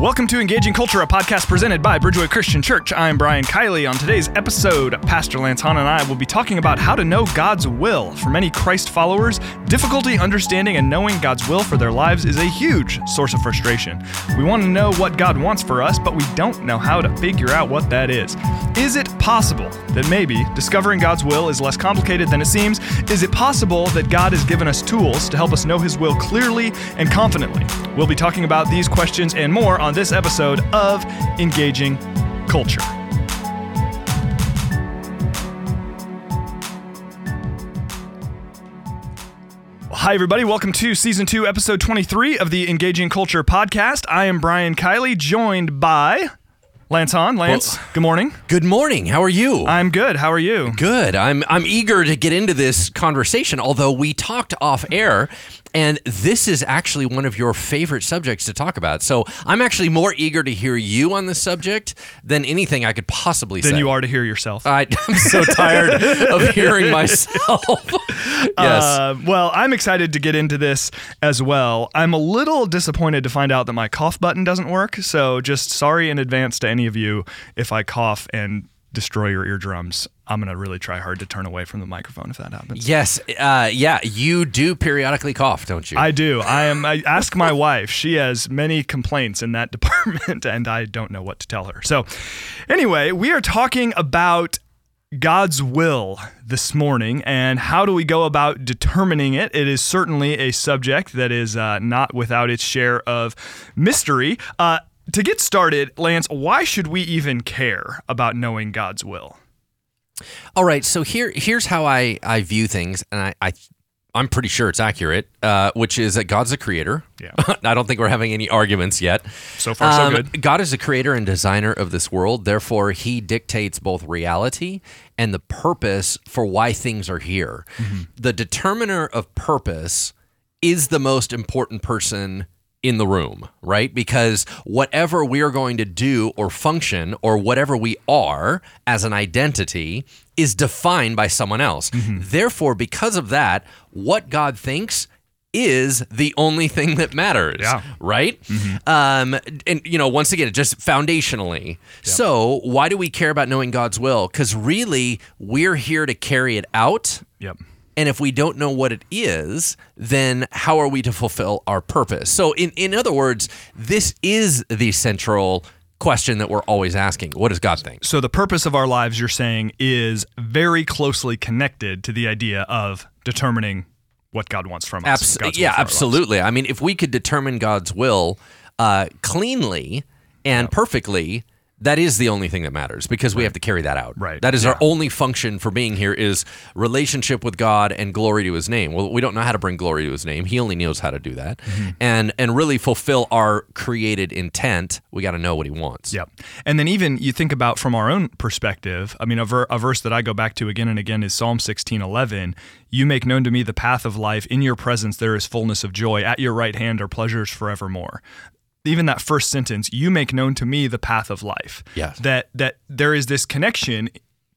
Welcome to Engaging Culture, a podcast presented by Bridgeway Christian Church. I'm Brian Kiley. On today's episode, Pastor Lance Hahn and I will be talking about how to know God's will. For many Christ followers, difficulty understanding and knowing God's will for their lives is a huge source of frustration. We want to know what God wants for us, but we don't know how to figure out what that is. Is it possible that maybe discovering God's will is less complicated than it seems? Is it possible that God has given us tools to help us know His will clearly and confidently? We'll be talking about these questions and more on this episode of Engaging Culture. Hi, everybody. Welcome to season two, episode 23 of the Engaging Culture podcast. I am Brian Kiley, joined by Lance Hahn. Lance, Well- good morning. Good morning. How are you? I'm good. How are you? Good. I'm I'm eager to get into this conversation. Although we talked off air, and this is actually one of your favorite subjects to talk about. So I'm actually more eager to hear you on this subject than anything I could possibly Than say. you are to hear yourself. I, I'm so tired of hearing myself. yes. Uh, well, I'm excited to get into this as well. I'm a little disappointed to find out that my cough button doesn't work. So, just sorry in advance to any of you if I cough and destroy your eardrums. I'm going to really try hard to turn away from the microphone if that happens. yes. Uh, yeah. You do periodically cough, don't you? I do. I am. I ask my wife. She has many complaints in that department, and I don't know what to tell her. So, anyway, we are talking about God's will this morning, and how do we go about determining it? It is certainly a subject that is uh, not without its share of mystery. Uh, to get started, Lance, why should we even care about knowing God's will? All right, so here here's how I, I view things, and I, I I'm pretty sure it's accurate, uh, which is that God's the creator. Yeah. I don't think we're having any arguments yet. So far, so Um, good. God is the creator and designer of this world. Therefore, He dictates both reality and the purpose for why things are here. Mm-hmm. The determiner of purpose is the most important person in the room, right? Because whatever we are going to do or function or whatever we are as an identity is defined by someone else. Mm-hmm. Therefore, because of that, what God thinks is the only thing that matters Yeah. right? Um, and you know, once again, just foundationally. So, why do we care about knowing God's will? Because really, we're here to carry it out. Yep. And if we don't know what it is, then how are we to fulfill our purpose? So, in, in other words, this is the central question that we're always asking What does God think? So the purpose of our lives, you're saying, is very closely connected to the idea of determining what God wants from us. Abs- yeah, absolutely. I mean, if we could determine God's will uh, cleanly and perfectly, that is the only thing that matters because we have to carry that out. Right. That is our only function for being here is relationship with God and glory to His name. Well, we don't know how to bring glory to His name. He only knows how to do that, Mm-hmm. and and really fulfill our created intent. We got to know what He wants. Yep. And then even you think about from our own perspective, I mean, a, ver- a verse that I go back to again and again is Psalm 16:11, You make known to me the path of life. In your presence there is fullness of joy. At your right hand are pleasures forevermore. Even that first sentence, you make known to me the path of life. Yes. That that there is this connection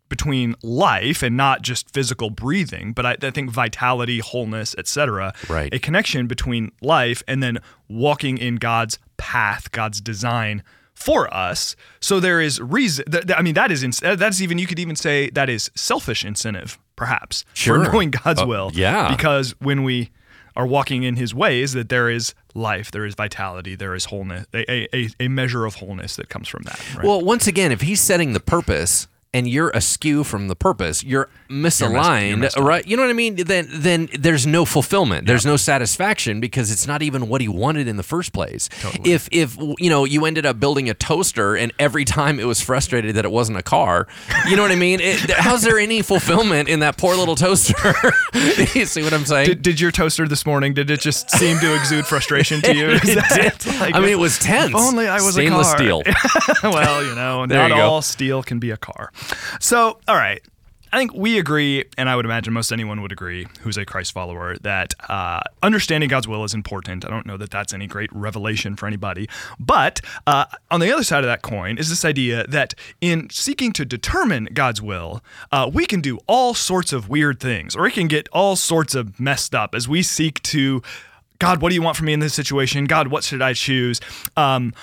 between life and not just physical breathing, but I, I think vitality, wholeness, etc. Right. A connection between life and then walking in God's path, God's design for us. So there is reason. Th- th- I mean, that is ins- that's even you could even say that is selfish incentive, perhaps, Sure. for knowing God's Uh, will. yeah. Because when we are walking in His ways, that there is life, there is vitality, there is wholeness, a, a, a measure of wholeness that comes from that. Right? Well, once again, if He's setting the purpose and you're askew from the purpose, you're misaligned, messed up. right? You know what I mean? Then then there's no fulfillment. There's no satisfaction because it's not even what he wanted in the first place. If if you know you ended up building a toaster and every time it was frustrated that it wasn't a car, you know what I mean? It, how's there any fulfillment in that poor little toaster? you see what I'm saying? did, did your toaster this morning? Did it just seem to exude frustration to you? That like- I mean, it was tense. Only I was stainless a car. steel. well, you know, There not you all steel can be a car. So, all right. I think we agree, and I would imagine most anyone would agree who's a Christ follower, that uh, understanding God's will is important. I don't know that that's any great revelation for anybody. But uh, on the other side of that coin is this idea that in seeking to determine God's will, uh, we can do all sorts of weird things, or it can get all sorts of messed up as we seek to, God, what do you want from me in this situation? God, what should I choose? Um,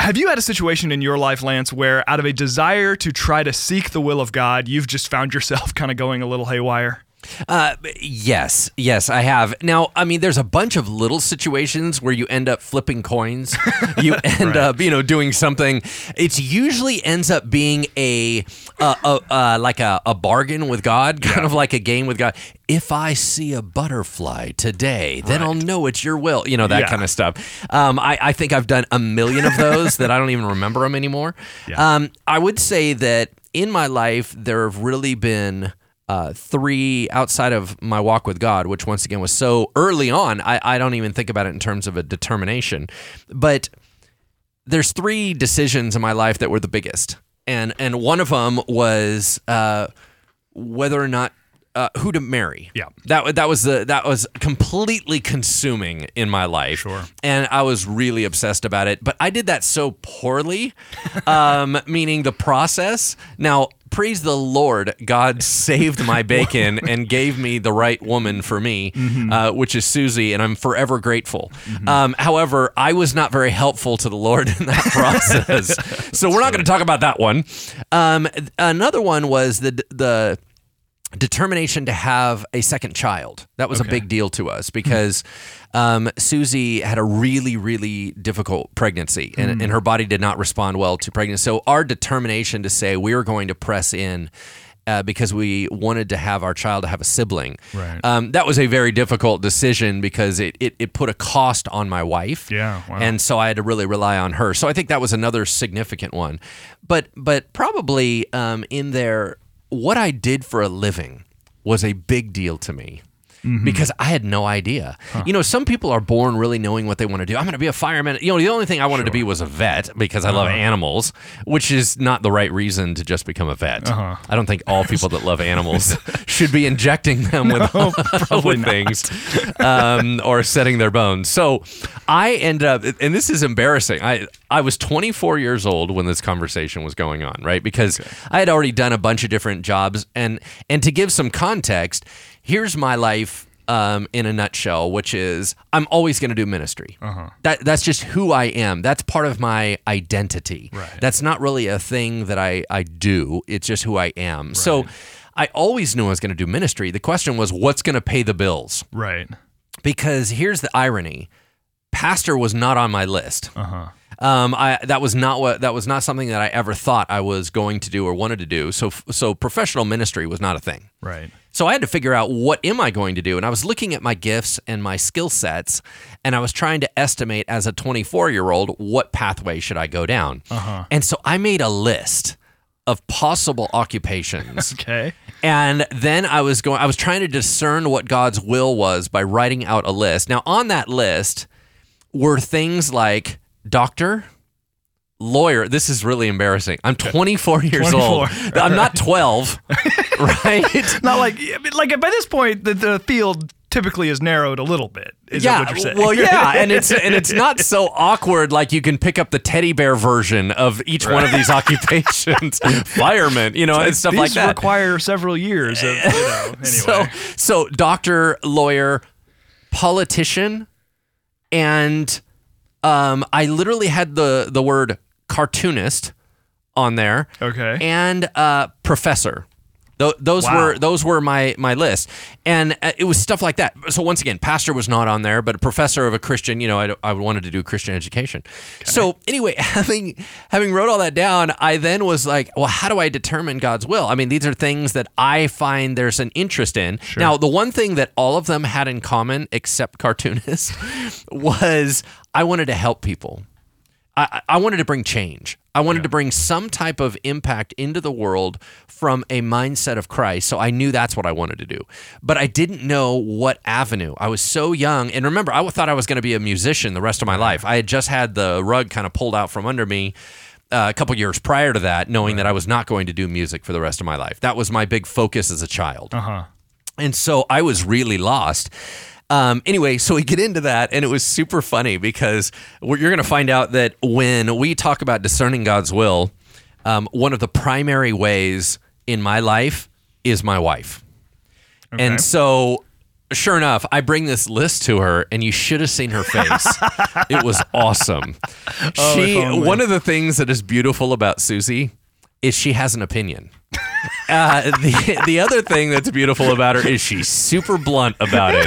Have you had a situation in your life, Lance, where out of a desire to try to seek the will of God, you've just found yourself kind of going a little haywire? Uh, yes, yes, I have. Now, I mean, there's a bunch of little situations where you end up flipping coins. You end Right. up, you know, doing something. It's usually ends up being a, uh, uh, like a, a bargain with God, kind of like a game with God. If I see a butterfly today, then I'll know it's your will. You know that Yeah. kind of stuff. Um, I, I think I've done a million of those that I don't even remember them anymore. Yeah. Um, I would say that in my life there have really been uh, three outside of my walk with God, which once again was so early on. I, I don't even think about it in terms of a determination, but there's three decisions in my life that were the biggest, and and one of them was uh, whether or not. Uh, who to marry? Yeah. that that was the that was completely consuming in my life. Sure. and I was really obsessed about it. But I did that so poorly, um, meaning the process. Now, praise the Lord, God saved my bacon and gave me the right woman for me, uh, which is Susie, and I'm forever grateful. Um, however, I was not very helpful to the Lord in that process, so we're not going to talk about that one. Um, another one was the the determination to have a second child. That was a big deal to us because um, Susie had a really, really difficult pregnancy and, and her body did not respond well to pregnancy. So, our determination to say we were going to press in. Uh, because we wanted to have our child to have a sibling. Right. Um, that was a very difficult decision because it, it, it put a cost on my wife. Yeah, wow. And so I had to really rely on her. So I think that was another significant one. But but probably um, in there, what I did for a living was a big deal to me. Mm-hmm. Because I had no idea. You know, some people are born really knowing what they want to do. I'm going to be a fireman. You know, the only thing I wanted to be was a vet because I love uh-huh. animals, which is not the right reason to just become a vet. Uh-huh. I don't think all people that love animals should be injecting them with, with things um, or setting their bones. So I ended up, and this is embarrassing. I I was 24 years old when this conversation was going on, right? Because I had already done a bunch of different jobs, and and to give some context, here's my life. Um, in a nutshell, which is I'm always going to do ministry. That that's just who I am. That's part of my identity. Right. That's not really a thing that I I do. It's just who I am. So I always knew I was going to do ministry. The question was, what's going to pay the bills? Right. because here's the irony pastor was not on my list Uh-huh. um, I, that was not what that was not something that I ever thought I was going to do or wanted to do. So, so professional ministry was not a thing. Right. So I had to figure out what am I going to do, and I was looking at my gifts and my skill sets, and I was trying to estimate as a 24 year old what pathway should I go down. Uh-huh. And so I made a list of possible occupations. Okay. And then I was going I was trying to discern what God's will was by writing out a list. Now on that list were things like doctor, lawyer. This is really embarrassing. I'm 24 years 24. old. I'm not 12, right? Not like like by this point the, the field typically is narrowed a little bit. Is that yeah, what you're saying? well, yeah, and it's and it's not so awkward. Like you can pick up the teddy bear version of each one of these occupations, fireman, you know, and stuff like that. require several years of, you know, anyway. So, so doctor, lawyer, politician, and um, I literally had the the word cartoonist on there, okay. and uh, professor. Th- those Wow. were those were my my list, and uh, it was stuff like that. So once again, pastor was not on there, but a professor of a Christian. You know, I, I wanted to do Christian education. So anyway, having having wrote all that down, I then was like, well, how do I determine God's will? I mean, these are things that I find there's an interest in. Now, the one thing that all of them had in common, except cartoonist, was I wanted to help people. I, I wanted to bring change. I wanted to bring some type of impact into the world from a mindset of Christ. So I knew that's what I wanted to do. But I didn't know what avenue. I was so young. And remember, I thought I was going to be a musician the rest of my life. I had just had the rug kind of pulled out from under me. Uh, a couple years prior to that, knowing that I was not going to do music for the rest of my life. That was my big focus as a child. Uh huh. And so I was really lost. Um, anyway, so we get into that, and it was super funny because you're going to find out that when we talk about discerning God's will, um, one of the primary ways in my life is my wife. Okay. And so sure enough, I bring this list to her, and you should have seen her face. it was awesome. Oh, she one of the things that is beautiful about Susie is she has an opinion. Uh, the the other thing that's beautiful about her is she's super blunt about it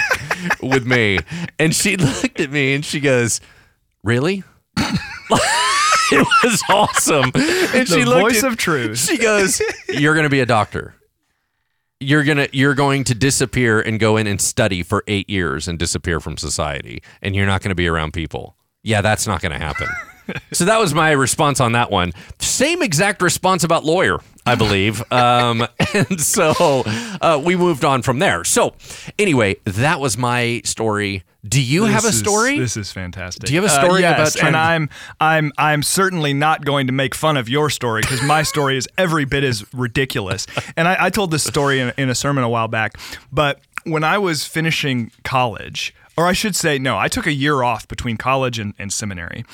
with me, and she looked at me and she goes, "Really?" it was awesome. And The she looked voice at- of truth. She goes, "You're going to be a doctor. You're gonna you're going to disappear and go in and study for eight years and disappear from society, and you're not going to be around people. Yeah, that's not going to happen." So that was my response on that one. Same exact response about lawyer, I believe. Um, and so uh, we moved on from there. So anyway, that was my story. Do you have a This is- story? this is fantastic. Do you have a Uh, story yes, about and I'm I'm I'm certainly not going to make fun of your story because my story is every bit as ridiculous. And I, I told this story in, in a sermon a while back. But when I was finishing college, or I should say, no, I took a year off between college and, and seminary.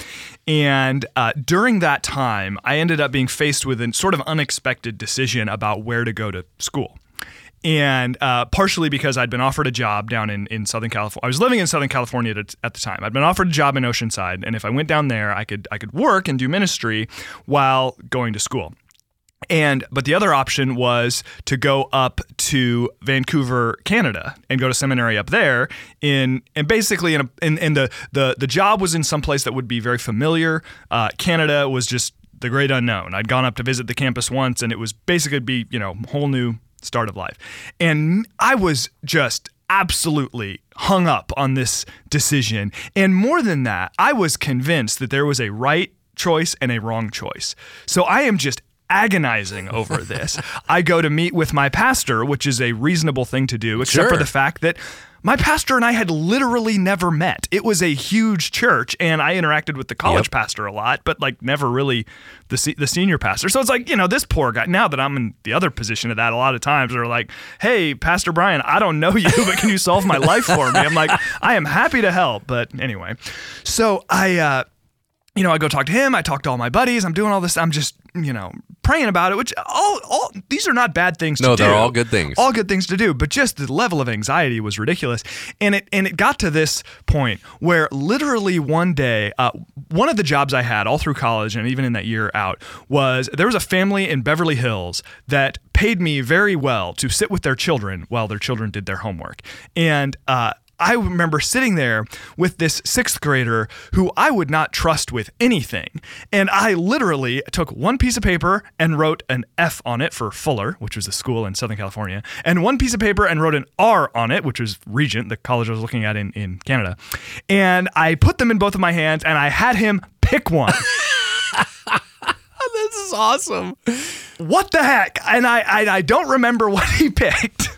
And uh, during that time, I ended up being faced with a sort of unexpected decision about where to go to school and uh, partially because I'd been offered a job down in, in Southern California. I was living in Southern California at, at the time. I'd been offered a job in Oceanside, and if I went down there, I could I could work and do ministry while going to school. And but the other option was to go up to Vancouver, Canada, and go to seminary up there. In and basically in a, in, in the the the job was in some place that would be very familiar. Uh, Canada was just the great unknown. I'd gone up to visit the campus once, and it was basically be you know whole new start of life. And I was just absolutely hung up on this decision. And more than that, I was convinced that there was a right choice and a wrong choice. So I am just agonizing over this. I go to meet with my pastor, which is a reasonable thing to do, except for the fact that my pastor and I had literally never met. It was a huge church, and I interacted with the college Yep. pastor a lot, but like never really the se- the senior pastor. So it's like you know this poor guy. Now that I'm in the other position of that, a lot of times they're like, "Hey, Pastor Brian, I don't know you, but can you solve my life for me?" I'm like, "I am happy to help," but anyway. So I. uh you know, I go talk to him. I talk to all my buddies. I'm doing all this. I'm just, you know, praying about it. Which all, all these are not bad things No, they're all good things. All good things to do. But just the level of anxiety was ridiculous, and it and it got to this point where literally one day, uh, one of the jobs I had all through college and even in that year out was there was a family in Beverly Hills that paid me very well to sit with their children while their children did their homework, and. Uh, I remember sitting there with this sixth grader who I would not trust with anything. And I literally took one piece of paper and wrote an F on it for Fuller, which was a school in Southern California, and one piece of paper and wrote an R on it, which was Regent, the college I was looking at in, in Canada. And I put them in both of my hands and I had him pick one. this is awesome. what the heck? And I, I I don't remember what he picked,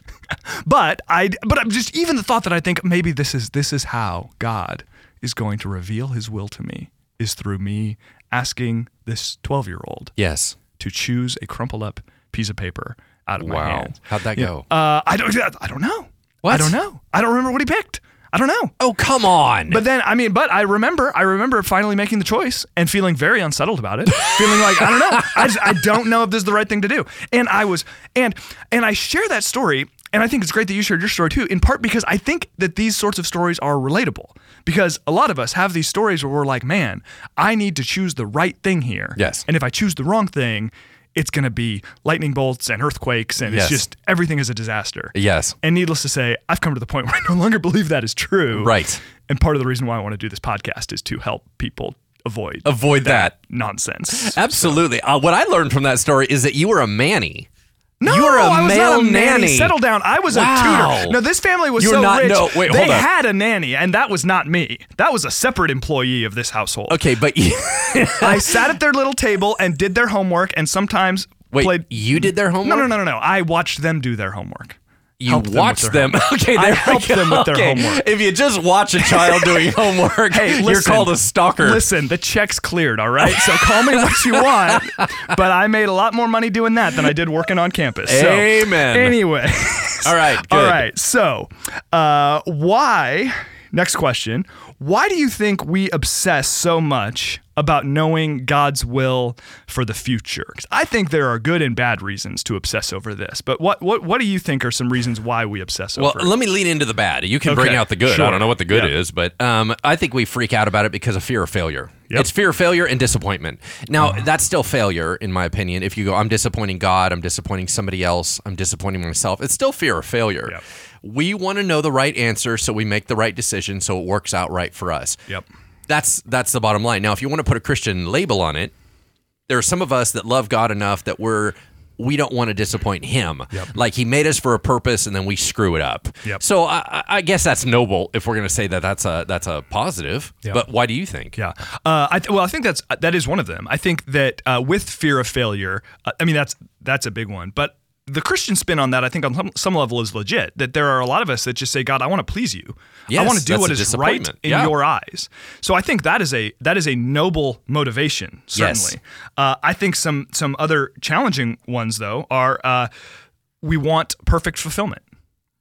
but I but I'm just even the thought that I think maybe this is this is how God is going to reveal His will to me is through me asking this 12 year old Yes. to choose a crumpled up piece of paper out of my Wow. hands. How'd that Yeah. go? Uh, I don't I don't know. What? I don't know. I don't remember what he picked. I don't know. Oh, come on. But then, I mean, but I remember, I remember finally making the choice and feeling very unsettled about it, feeling like I don't know, I just, I don't know if this is the right thing to do. And I was, and and I share that story, and I think it's great that you shared your story too, in part because I think that these sorts of stories are relatable because a lot of us have these stories where we're like, man, I need to choose the right thing here. Yes. And if I choose the wrong thing, it's going to be lightning bolts and earthquakes, and Yes. it's just everything is a disaster. yes. And needless to say, I've come to the point where I no longer believe that is true. Right. And part of the reason why I want to do this podcast is to help people avoid Avoid that. nonsense. Absolutely. Uh, what I learned from that story is that you were a manny. No, you were a I was male not a nanny. nanny. Settle down. I was Wow. a tutor. No, this family was You were so not- rich. no, wait, they hold on. had a nanny, and that was not me. That was a separate employee of this household. Okay, but you, I sat at their little table and did their homework, and sometimes wait, played. you did their homework. No, no, no, no, no. I watched them do their homework. You watch them with watched their them. Okay, I there helped go. them with their Okay. homework. If you just watch a child doing homework, Hey, you're called a stalker. Listen, the check's cleared, all right? So call me what you want, but I made a lot more money doing that than I did working on campus. So, Amen. Anyway, All right, all good. right. So, uh, why? Next question. Why do you think we obsess so much about knowing God's will for the future? I think there are good and bad reasons to obsess over this. But what what what do you think are some reasons why we obsess Well, over it? Well, let me lean into the bad. You can bring out the good. sure. I don't know what the good Yeah. is, but um, I think we freak out about it because of fear of failure. Yep. It's fear of failure and disappointment. Now, that's still failure, in my opinion. If you go, I'm disappointing God, I'm disappointing somebody else, I'm disappointing myself, it's still fear of failure. Yep. We want to know the right answer so we make the right decision so it works out right for us. Yep. That's that's the bottom line. Now, if you want to put a Christian label on it, there are some of us that love God enough that we're we don't want to disappoint Him. Yep. Like He made us for a purpose, and then we screw it up. Yep. So I, I- guess that's noble if we're going to say that that's a that's a positive. Yep. But why do you think? Yeah. Uh, I th- well, I think that's that is one of them. I think that uh, with fear of failure, uh, I mean that's that's a big one. But the Christian spin on that, I think on some, some level is legit. That there are a lot of us that just say, God, I want to please you. I want to do what is right in Yeah. your eyes. So I think that is a that is a noble motivation. Yes. Certainly. Uh, I think some some other challenging ones though are uh, we want perfect fulfillment.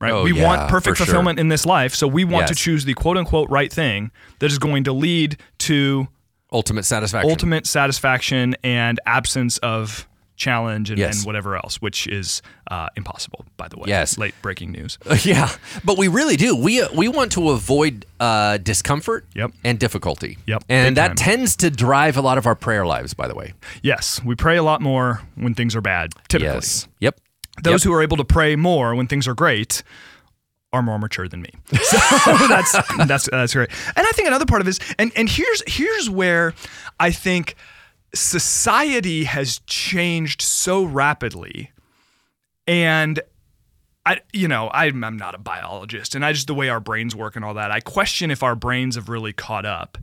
Right. Oh, we yeah, want perfect for sure. fulfillment in this life. So we want to choose the quote unquote right thing that is going to lead to Ultimate satisfaction. ultimate satisfaction and absence of challenge and, Yes. and whatever else, which is uh, impossible, by the way. Yes. Late breaking news. yeah, but we really do. We uh, we want to avoid uh, discomfort Yep. and difficulty. Yep, and big that time. tends to drive a lot of our prayer lives. By the way. Yes, we pray a lot more when things are bad, typically. Yes. Yep. Those who are able to pray more when things are great are more mature than me. So that's that's that's great. And I think another part of this, and and here's here's where I think society has changed so rapidly, and I you know I'm I'm not a biologist, and I just the way our brains work and all that. I question if our brains have really caught up.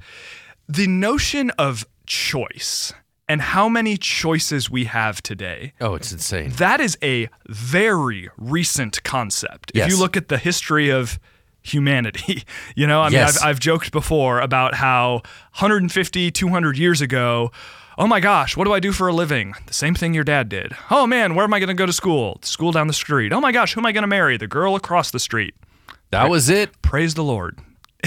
The notion of choice and how many choices we have today Oh, it's insane. that is a very recent concept. If you look at the history of humanity, you know, I mean, Yes. I've, I've joked before about how 150, 200 years ago, oh my gosh, what do I do for a living? The same thing your dad did. Oh man, where am I going to go to school? The School down the street. Oh my gosh, who am I going to marry? The girl across the street. That was it. Praise the Lord.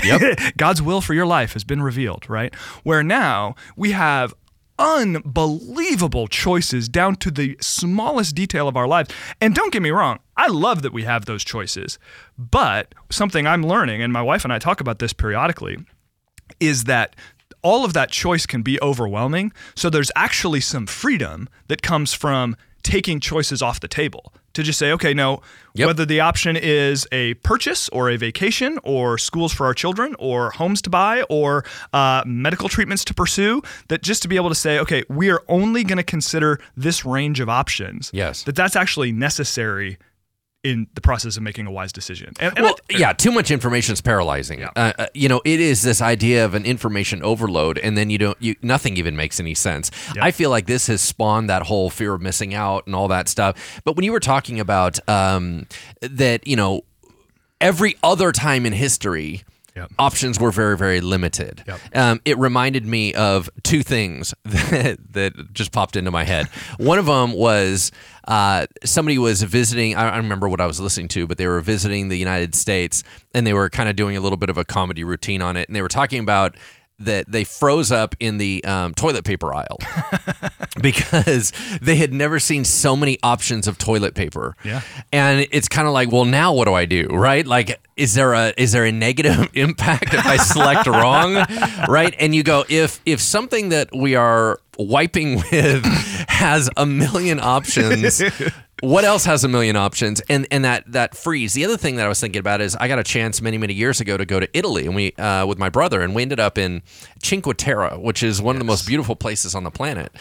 Yep. God's will for your life has been revealed, right? Where now we have unbelievable choices down to the smallest detail of our lives. And don't get me wrong, I love that we have those choices. But something I'm learning, and my wife and I talk about this periodically, is that all of that choice can be overwhelming. So there's actually some freedom that comes from taking choices off the table to just say, okay, no, Yep. whether the option is a purchase or a vacation or schools for our children or homes to buy or uh, medical treatments to pursue, that just to be able to say, okay, we are only going to consider this range of options. Yes. That that's actually necessary in the process of making a wise decision. And, and Well, I- yeah, too much information is paralyzing. Yeah. Uh, uh, you know, it is this idea of an information overload, and then you don't, you nothing even makes any sense. I feel like this has spawned that whole fear of missing out and all that stuff. But when you were talking about um, that, you know, every other time in history. Yep. Options were very, very limited. Yep. Um, it reminded me of two things that, that just popped into my head. One of them was uh, somebody was visiting. I, I don't remember what I was listening to, but they were visiting the United States and they were kind of doing a little bit of a comedy routine on it. And they were talking about that they froze up in the um, toilet paper aisle because they had never seen so many options of toilet paper. Yeah. And it's kind of like, well, now what do I do? Right? Like, is there a is there a negative impact if I select wrong? Right? And you go, if if something that we are wiping with has a million options. What else has a million options? And and that that freeze. The other thing that I was thinking about is I got a chance many many years ago to go to Italy and we uh, with my brother and we ended up in Cinque Terre, which is one of the most beautiful places on the planet.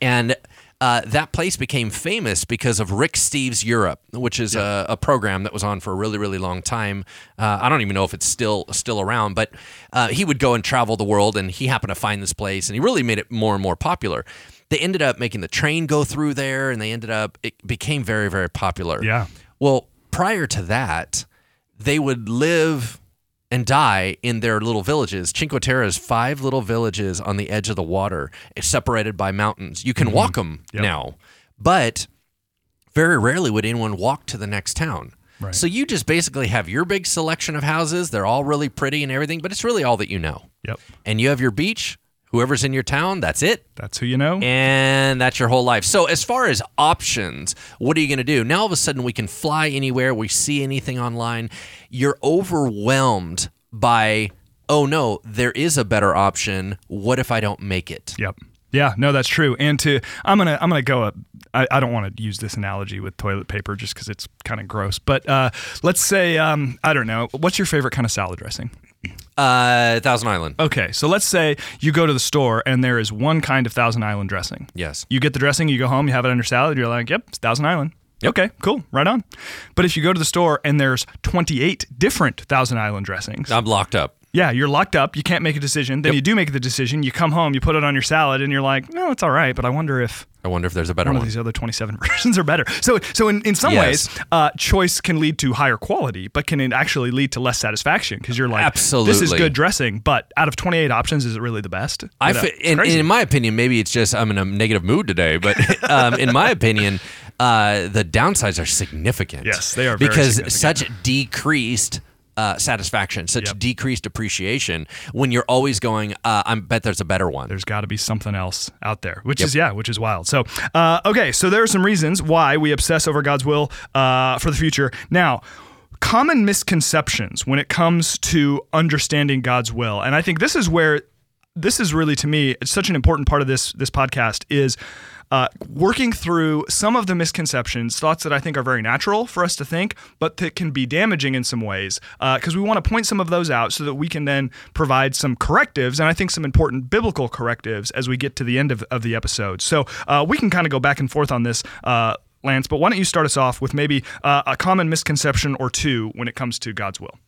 And uh, that place became famous because of Rick Steves Europe, which is a, a program that was on for a really, really long time. Uh, I don't even know if it's still still around, but uh, he would go and travel the world, and he happened to find this place, and he really made it more and more popular. They ended up making the train go through there, and they ended up it became very, very popular. Yeah. Well, prior to that, they would live and die in their little villages. Cinque Terre is five little villages on the edge of the water, eh, separated by mountains. You can mm-hmm. walk 'em walk them Yep. now, but very rarely would anyone walk to the next town. Right. So you just basically have your big selection of houses. They're all really pretty and everything, but it's really all that you know. Yep. And you have your beach Whoever's in your town, that's it. That's who you know. And that's your whole life. So, as far as options, what are you going to do? Now, all of a sudden, we can fly anywhere, we see anything online. You're overwhelmed by, oh no, there is a better option. What if I don't make it? Yep. Yeah, no, that's true. And to I'm gonna I'm gonna go up. I, I don't want to use this analogy with toilet paper just because it's kind of gross. But uh, let's say um, I don't know. What's your favorite kind of salad dressing? Uh, Thousand Island. Okay, so let's say you go to the store and there is one kind of Thousand Island dressing. Yes. You get the dressing, you go home, you have it on your salad, you're like, yep, it's Thousand Island. Okay, cool, right on. But if you go to the store and there's 28 different Thousand Island dressings, I'm locked up. Yeah, you're locked up. You can't make a decision. Then Yep. you do make the decision. You come home, you put it on your salad, and you're like, no, it's all right. But I wonder if I wonder if there's a better one one. of these other 27 versions are better. So, so in, in some Yes. ways, uh, choice can lead to higher quality, but can it actually lead to less satisfaction because you're like, absolutely, this is good dressing, but out of 28 options, is it really the best? I know, in, in my opinion, maybe it's just I'm in a negative mood today, but um, in my opinion, uh, the downsides are significant. Yes, they are very because such decreased. Uh, satisfaction, such Yep. decreased appreciation when you're always going, uh, I bet there's a better one. there's got to be something else out there, which is yeah, which is wild. So, uh, okay, so there are some reasons why we obsess over God's will uh, for the future. Now, common misconceptions when it comes to understanding God's will, and I think this is where this is really to me it's such an important part of this this podcast is. Uh, working through some of the misconceptions, thoughts that I think are very natural for us to think, but that can be damaging in some ways, because we want to point some of those out so that we can then provide some correctives, and I think some important biblical correctives as we get to the end of, of the episode. So uh, we can kind of go back and forth on this. Uh, Lance, but why don't you start us off with maybe uh, a common misconception or two when it comes to God's will?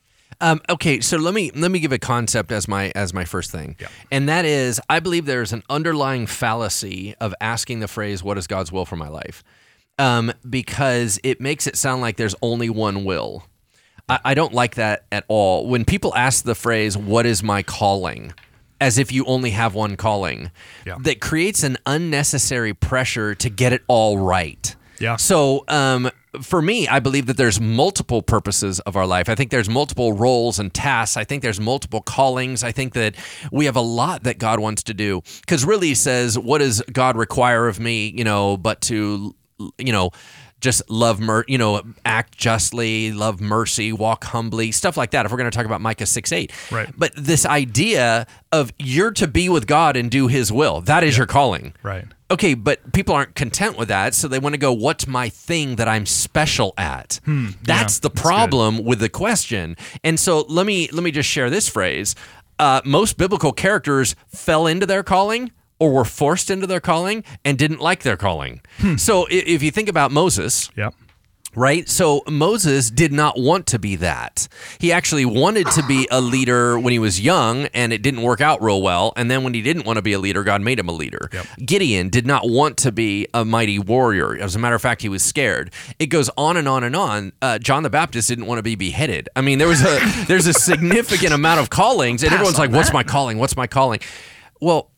Um, okay, so let me let me give a concept as my as my first thing, Yeah. and that is I believe there is an underlying fallacy of asking the phrase "What is God's will for my life," um, because it makes it sound like there's only one will. I, I don't like that at all. When people ask the phrase "What is my calling," as if you only have one calling, Yeah. that creates an unnecessary pressure to get it all right. Yeah. So, um, for me, I believe that there's multiple purposes of our life. I think there's multiple roles and tasks. I think there's multiple callings. I think that we have a lot that God wants to do. Because really, he says, "What does God require of me?" You know, but to, you know. Just love, mer- you know, act justly, love mercy, walk humbly, stuff like that. If we're going to talk about Micah six eight, Right. But this idea of you're to be with God and do His will, that is your calling, Right. Okay, but people aren't content with that, so they want to go, "What's my thing that I'm special at?" that's the problem with the question. And so let me let me just share this phrase: uh, Most biblical characters fell into their calling or were forced into their calling and didn't like their calling. So if you think about Moses, Yep. Right? So Moses did not want to be that. He actually wanted to be a leader when he was young, and it didn't work out real well. And then when he didn't want to be a leader, God made him a leader. Yep. Gideon did not want to be a mighty warrior. As a matter of fact, he was scared. It goes on and on and on. Uh, John the Baptist didn't want to be beheaded. I mean, there was a there's a significant amount of callings, and everyone's like, "What's my calling? What's my calling?" Well.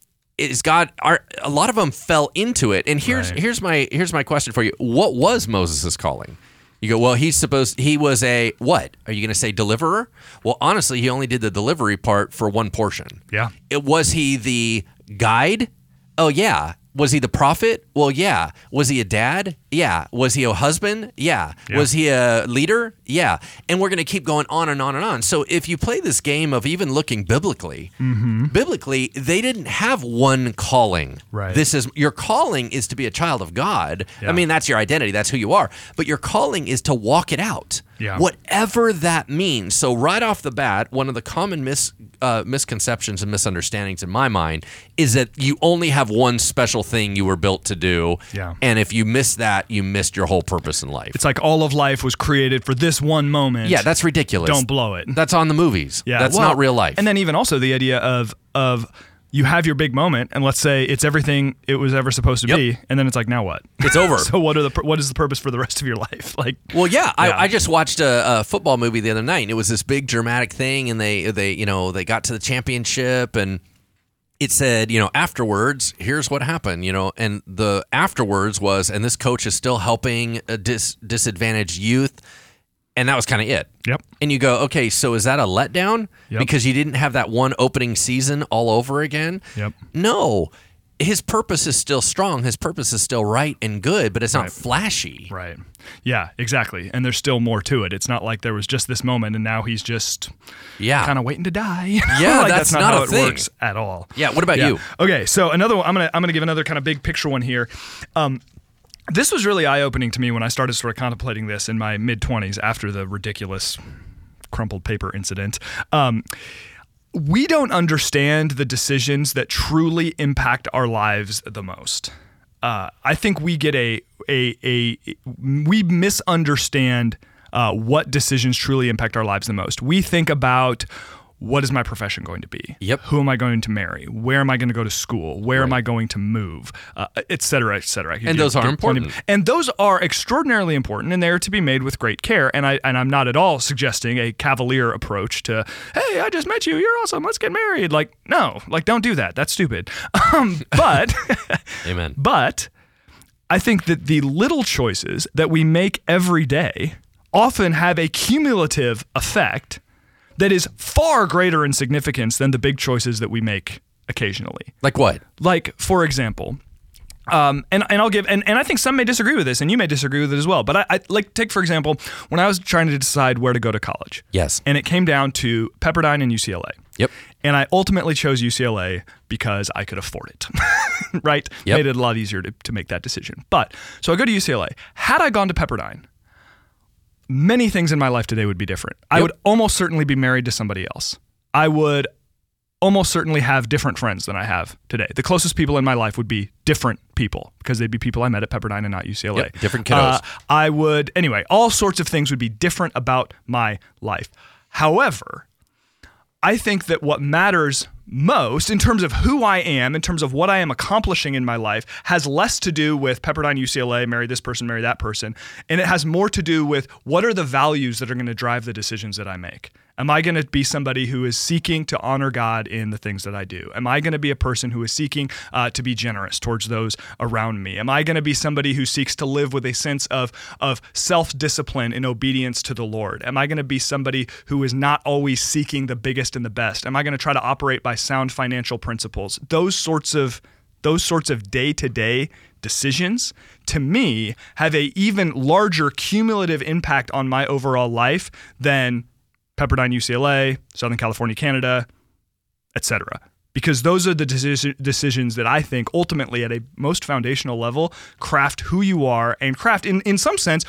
Is God? Are a lot of them fell into it? And here's Right. here's my here's my question for you. What was Moses' calling? You go, well, he's supposed he was a what? Are you going to say deliverer? Well, honestly, he only did the delivery part for one portion. Yeah. It was he the guide? Oh yeah. Was he the prophet? Well, yeah. Was he a dad? Yeah. Was he a husband? Yeah. Yeah. Was he a leader? Yeah. And we're going to keep going on and on and on. So if you play this game of even looking biblically, mm-hmm. biblically, they didn't have one calling. Right. This is your calling is to be a child of God. Yeah. I mean, that's your identity. That's who you are. But your calling is to walk it out. Yeah. Whatever that means. So right off the bat, one of the common mis, uh, misconceptions and misunderstandings in my mind is that you only have one special thing you were built to do. Yeah. And if you miss that, you missed your whole purpose in life. It's like all of life was created for this one moment. yeah, that's ridiculous. don't blow it. That's on the movies. Yeah, That's well, not real life. And then even also the idea of of you have your big moment, and let's say it's everything it was ever supposed to Yep. be, and then it's like now what? It's over. so what are the what is the purpose for the rest of your life? Like, Well, yeah, Yeah. I, I just watched a, a football movie the other night, and it was this big dramatic thing, and they they you know they got to the championship, and it said you know afterwards, here's what happened, you know, and the afterwards was, and this coach is still helping a dis, disadvantaged youth. And that was kind of it. Yep. And you go, okay, so is that a letdown Yep. because you didn't have that one opening season all over again? Yep. No, his purpose is still strong. His purpose is still right and good, but it's not Right. flashy. Right. Yeah, exactly. And there's still more to it. It's not like there was just this moment and now he's just Yeah. kind of waiting to die. you know? Yeah, Like, that's not, not how a it thing. works at all. Yeah, what about Yeah. you? Okay, so another one. I'm gonna I'm gonna give another kind of big picture one here. Um, this was really eye opening to me when I started sort of contemplating this in my mid 20s after the ridiculous crumpled paper incident. Um, we don't understand the decisions that truly impact our lives the most. Uh, I think we get a a a we misunderstand uh, what decisions truly impact our lives the most. We think about what is my profession going to be? Yep. Who am I going to marry? Where am I going to go to school? Where am I going to move? Uh, et cetera, et cetera. And those are plenty of- important. and those are extraordinarily important, and they are to be made with great care. And I and I'm not at all suggesting a cavalier approach to, hey, I just met you, you're awesome, let's get married. Like, no, like don't do that. That's stupid. Um, but Amen. but I think that the little choices that we make every day often have a cumulative effect that is far greater in significance than the big choices that we make occasionally. Like what? Like, for example, um, and, and I'll give, and, and I think some may disagree with this, and you may disagree with it as well. But I, I like take for example when I was trying to decide where to go to college. Yes. And it came down to Pepperdine and UCLA. Yep. And I ultimately chose UCLA because I could afford it. right? Yep. Made it a lot easier to, to make that decision. But so I go to UCLA. Had I gone to Pepperdine, many things in my life today would be different. I would almost certainly be married to somebody else. I would almost certainly have different friends than I have today. The closest people in my life would be different people because they'd be people I met at Pepperdine and not UCLA. Yep, different kiddos. Uh, I would, anyway, all sorts of things would be different about my life. However, I think that what matters most in terms of who I am, in terms of what I am accomplishing in my life, has less to do with Pepperdine, UCLA, marry this person, marry that person. And it has more to do with what are the values that are going to drive the decisions that I make. Am I going to be somebody who is seeking to honor God in the things that I do? Am I going to be a person who is seeking uh, to be generous towards those around me? Am I going to be somebody who seeks to live with a sense of, of self discipline and obedience to the Lord? Am I going to be somebody who is not always seeking the biggest and the best? Am I going to try to operate by sound financial principles? Those sorts of those sorts of day-to-day decisions to me have a even larger cumulative impact on my overall life than Pepperdine, UCLA, Southern California, Canada, etc. Because those are the deci- decisions that I think ultimately, at a most foundational level, craft who you are and craft, in, in some sense,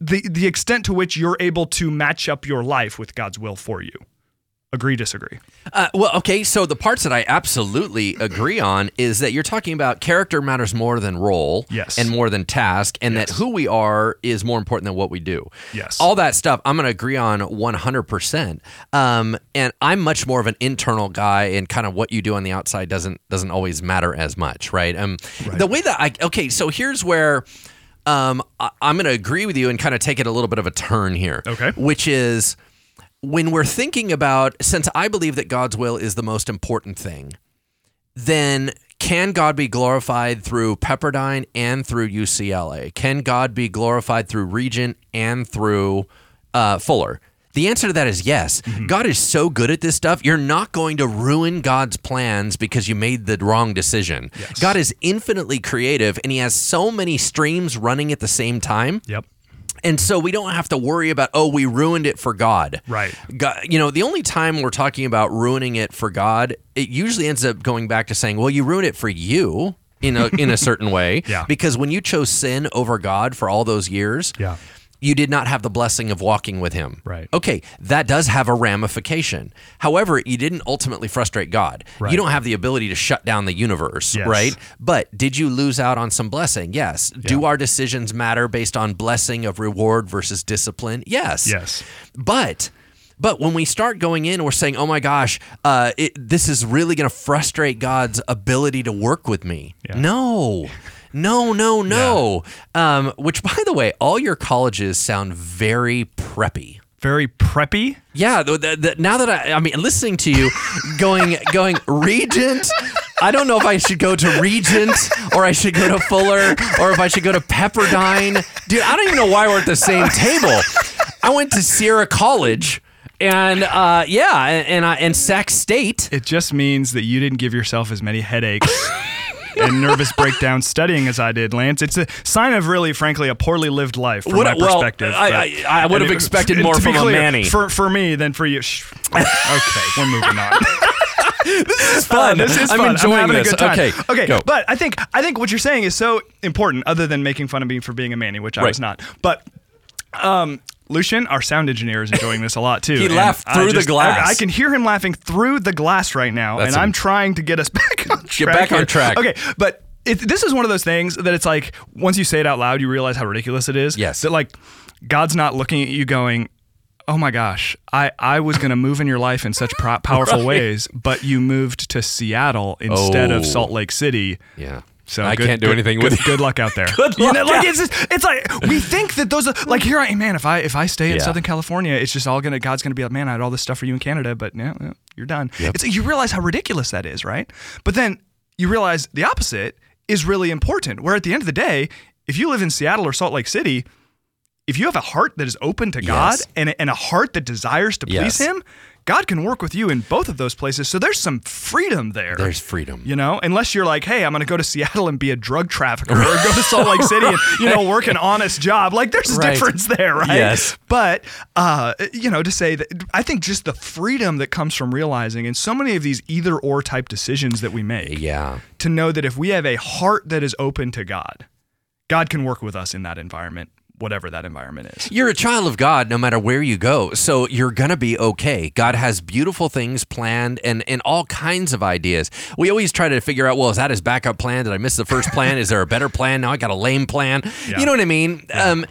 the, the extent to which you're able to match up your life with God's will for you. Agree, disagree. Uh, well, okay. So the parts that I absolutely agree on is that you're talking about character matters more than role, Yes. and more than task, and that who we are is more important than what we do. Yes. all that stuff I'm going to agree on 100. percent Um, and I'm much more of an internal guy, and kind of what you do on the outside doesn't doesn't always matter as much, right? Um, the way that I okay, so here's where. Um, I, I'm going to agree with you and kind of take it a little bit of a turn here. Okay. Which is when we're thinking about, since I believe that God's will is the most important thing, then can God be glorified through Pepperdine and through UCLA? Can God be glorified through Regent and through uh, Fuller? The answer to that is yes. God is so good at this stuff. You're not going to ruin God's plans because you made the wrong decision. Yes. God is infinitely creative and he has so many streams running at the same time. Yep. And so we don't have to worry about, oh, we ruined it for God. Right. God, you know, the only time we're talking about ruining it for God, it usually ends up going back to saying, well, you ruined it for you in a, in a certain way. Yeah. Because when you chose sin over God for all those years, Yeah. You did not have the blessing of walking with him. Right. Okay, that does have a ramification. However, you didn't ultimately frustrate God. Right. You don't have the ability to shut down the universe, Yes. right? But did you lose out on some blessing? Yes. Do our decisions matter based on blessing of reward versus discipline? Yes. Yes. But but when we start going in, we're saying, "Oh my gosh, uh, it, this is really going to frustrate God's ability to work with me." Yeah. No, no, no, no. Um, which, by the way, all your colleges sound very preppy. Very preppy. Yeah. The, the, the, now that I, I mean, listening to you, going, going Regent. I don't know if I should go to Regent or I should go to Fuller or if I should go to Pepperdine. Dude, I don't even know why we're at the same table. I went to Sierra College. And uh, yeah, and and, I, and Sac State. It just means that you didn't give yourself as many headaches and nervous breakdown studying as I did, Lance. It's a sign of really, frankly, a poorly lived life from What- my well, perspective. I- I- I would have expected and more from a clear, Manny. For, for me than for you. Shh. okay, we're moving on. This is fun. this is I'm fun. enjoying having this. a good time. Okay, okay. go. But I think I think what you're saying is so important, other than making fun of me for being a Manny, which I Right. was not. But um, Lucian, our sound engineer, is enjoying this a lot too. He And laughed through the glass. I, I can hear him laughing through the glass right now, That's and I'm trying to get us back on track. Get back on here. track. Okay, but. It, this is one of those things that it's like once you say it out loud, you realize how ridiculous it is. Yes. That like God's not looking at you going, "Oh my gosh, I I was going to move in your life in such pro- powerful Right. ways, but you moved to Seattle instead Oh. of Salt Lake City." Yeah. So I good- can't do good- anything good, with Good luck out there. Good You know, luck like it's just, it's like we think that those are like here I am, man. If I if I stay in Yeah. Southern California, it's just all gonna God's gonna be like, man, I had all this stuff for you in Canada, but no, no, you're done. Yep. It's you realize how ridiculous that is, right? But then you realize the opposite is really important. Where at the end of the day, if you live in Seattle or Salt Lake City, if you have a heart that is open to God Yes. and, and a heart that desires to please Yes. Him, God can work with you in both of those places. So there's some freedom there. There's freedom. You know, unless you're like, hey, I'm going to go to Seattle and be a drug trafficker, or go to Salt Lake City and you know work an honest job. Like, there's a Right. difference there, right? Yes. But uh, you know, to say that, I think just the freedom that comes from realizing, in so many of these either or type decisions that we make, Yeah. to know that if we have a heart that is open to God, God can work with us in that environment, whatever that environment is. You're a child of God no matter where you go. So you're going to be okay. God has beautiful things planned and, and all kinds of ideas. We always try to figure out, well, is that his backup plan? Did I miss the first plan? Is there a better plan? Now I got a lame plan. Yeah. You know what I mean? Um,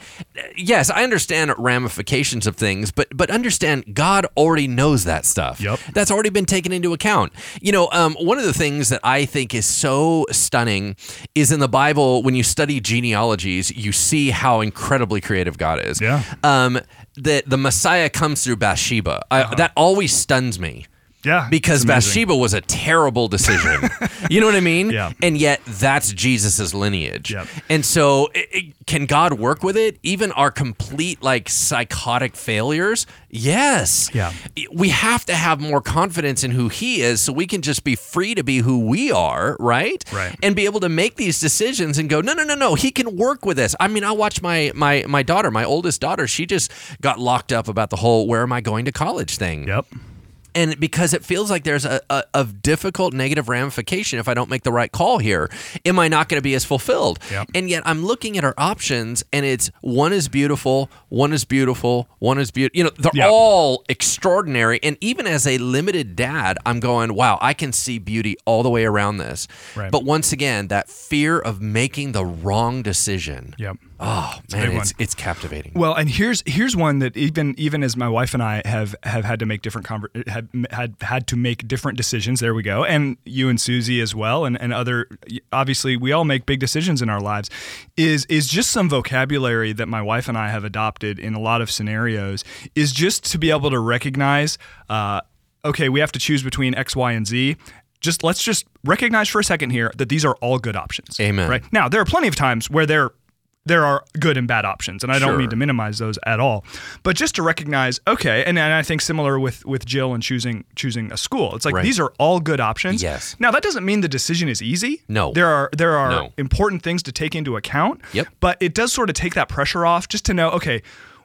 yes, I understand ramifications of things, but but understand God already knows that stuff. Yep. That's already been taken into account. You know, um, one of the things that I think is so stunning is in the Bible, when you study genealogies, you see how incredibly creative God is. Yeah. Um, that the Messiah comes through Bathsheba. I, that always stuns me. Yeah, Because. Bathsheba was a terrible decision. you know what I mean? Yeah. And yet that's Jesus's lineage. Yep. And so i i- can God work with it? Even our complete like psychotic failures? Yes. Yeah. We have to have more confidence in who he is so we can just be free to be who we are, right? Right. And be able to make these decisions and go, no, no, no, no. He can work with this. I mean, I watch my my my daughter, my oldest daughter, she just got locked up about the whole where am I going to college thing Yep. And because it feels like there's a, a, a difficult negative ramification if I don't make the right call here, am I not going to be as fulfilled? Yep. And yet I'm looking at our options, and it's one is beautiful, one is beautiful, one is beautiful. You know, they're Yep. all extraordinary. And even as a limited dad, I'm going, wow, I can see beauty all the way around this. Right. But once again, that fear of making the wrong decision. Yep. Oh man, it's, it's captivating. Well, and here's here's one that even even as my wife and I have have had to make different conver- had had had to make different decisions. There we go, and you and Susie as well, and and other. Obviously, we all make big decisions in our lives. Is is just some vocabulary that my wife and I have adopted in a lot of scenarios. Is just to be able to recognize. Uh, okay, we have to choose between X, Y, and Z. Just let's just recognize for a second here that these are all good options. Amen. Right now, there are plenty of times where there there are good and bad options, and I don't Sure. mean to minimize those at all. But just to recognize, okay, and, and I think similar with with Jill and choosing choosing a school, it's like Right. these are all good options. Yes. Now that doesn't mean the decision is easy. No. There are there are No. important things to take into account. Yep. But it does sort of take that pressure off, just to know, okay.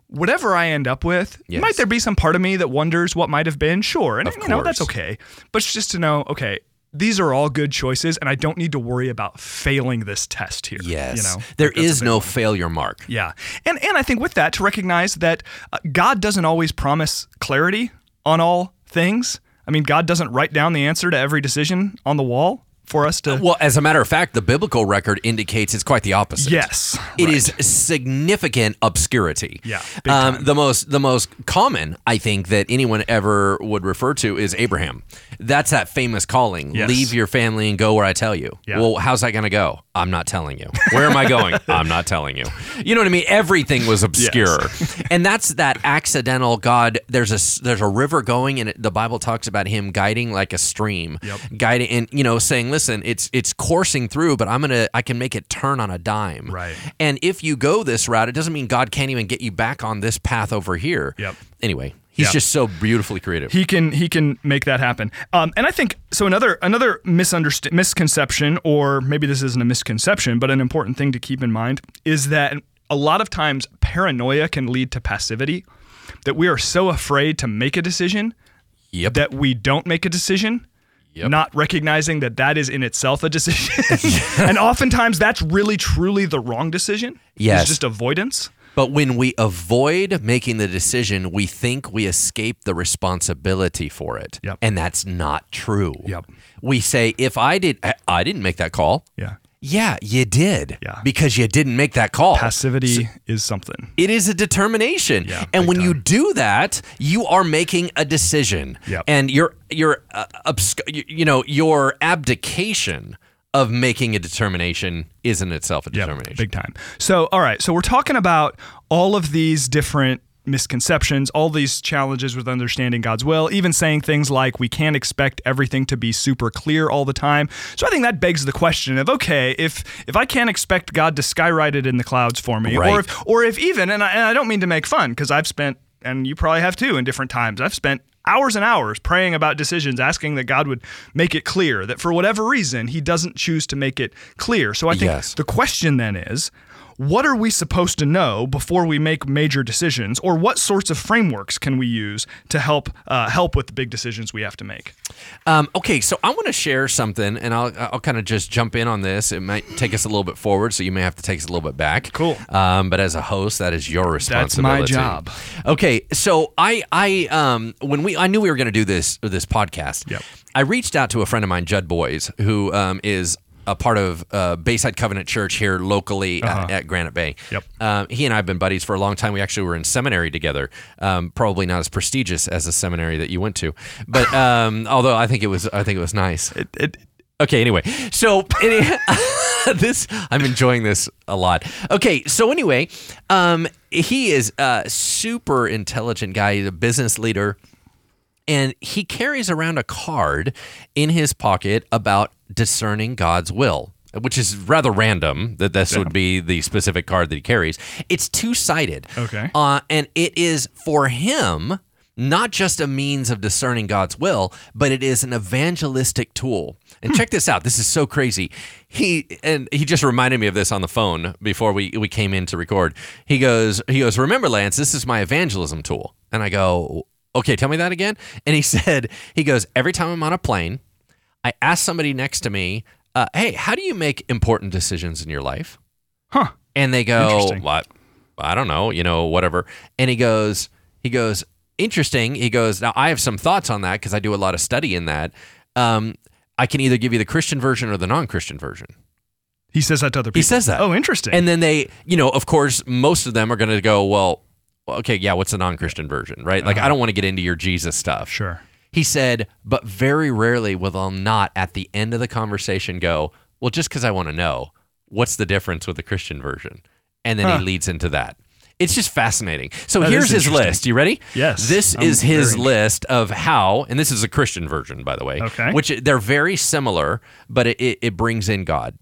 Whatever I end up with, Yes. might there be some part of me that wonders what might have been? Sure, and Of you know that's okay. But it's just to know, okay, these are all good choices, and I don't need to worry about failing this test here. yes. you know, there Like, that's a is no one. failure mark. Yeah, and and I think with that to recognize that uh, God doesn't always promise clarity on all things. I mean, God doesn't write down the answer to every decision on the wall for us to. Well, as a matter of fact, the biblical record indicates it's quite the opposite. yes, It right. is significant obscurity. Yeah, Um, the most the most common I think that anyone ever would refer to is Abraham. That's that famous calling. Yes. Leave your family and go where I tell you. Yeah. Well, how's that going to go? I'm not telling you. Where am I going? I'm not telling you. You know what I mean? Everything was obscure, and that's that accidental. God, there's a there's a river going, and it, the Bible talks about him guiding like a stream, Yep. guiding, and you know, saying, listen, it's it's coursing through, but I'm gonna I can make it turn on a dime. Right. And if you go this route, it doesn't mean God can't even get you back on this path over here. Yep. Anyway, he's just so beautifully creative. he can he can make that happen. Um, and I think so. Another another misunderst- misconception, or maybe this isn't a misconception, but an important thing to keep in mind is that a lot of times paranoia can lead to passivity. That we are so afraid to make a decision yep. that we don't make a decision. Yep. Not recognizing that that is in itself a decision, and oftentimes that's really truly the wrong decision. Yes. it's just avoidance. But when we avoid making the decision, we think we escape the responsibility for it. Yep. And that's not true. Yep. We say, if I did, I- I didn't make that call. Yeah, Yeah, you did. Yeah. Because you didn't make that call. passivity is something. it is a determination. Yeah, and when you do that, you are making a decision. Yep. And your your uh, obsc- you- know, your abdication of making a determination is in itself a Yep, determination. big time. So, all right. So we're talking about all of these different misconceptions, all these challenges with understanding God's will, even saying things like we can't expect everything to be super clear all the time. So I think that begs the question of okay, if if I can't expect God to skywrite it in the clouds for me, Right. or if or if even, and I, and I don't mean to make fun because I've spent, and you probably have too, in different times, I've spent hours and hours praying about decisions, asking that God would make it clear that for whatever reason He doesn't choose to make it clear. So I think Yes. the question then is what are we supposed to know before we make major decisions, or what sorts of frameworks can we use to help uh, help with the big decisions we have to make? Um, okay, so I want to share something, and I'll I'll kind of just jump in on this. It might take us a little bit forward, so you may have to take us a little bit back. Cool. Um, but as a host, that is your responsibility. That's my job. Okay, so I I um when we I knew we were going to do this this podcast. Yep. I reached out to a friend of mine, Judd Boys, who um, is a part of uh, Bayside Covenant Church here locally at, at Granite Bay. Uh-huh. Yep. Um, he and I have been buddies for a long time. We actually were in seminary together. Um, probably not as prestigious as the seminary that you went to, but um, although I think it was, I think it was nice. It, it, Okay, anyway, so any, this I'm enjoying this a lot. Okay, so anyway, um, he is a super intelligent guy, he's a business leader, and he carries around a card in his pocket about discerning God's will. Which is rather random that this would be the specific card that he carries. It's two sided. Okay. Uh, and it is for him not just a means of discerning God's will, but it is an evangelistic tool. And check this out. This is so crazy. He and he just reminded me of this on the phone before we, we came in to record. He goes, he goes, remember, Lance, this is my evangelism tool. And I go, okay, tell me that again. And he said, he goes, every time I'm on a plane, I ask somebody next to me, uh, hey, how do you make important decisions in your life? huh? And they go, what? I don't know, you know, whatever. And he goes, he goes, interesting. He goes, now I have some thoughts on that because I do a lot of study in that. Um, I can either give you the Christian version or the non-Christian version. He says that to other people. He says that. Oh, interesting. And then they, you know, of course, most of them are going to go, well, okay, yeah, what's the non-Christian version, right? Like, I don't want to get into your Jesus stuff. sure. He said, but very rarely will they not at the end of the conversation go, well, just because I want to know, what's the difference with the Christian version? And then Huh. he leads into that. It's just fascinating. So That here's his list. You ready? Yes, This I'm is his list of how, and this is a Christian version, by the way. Okay. Which they're very similar, but it, it, it brings in God.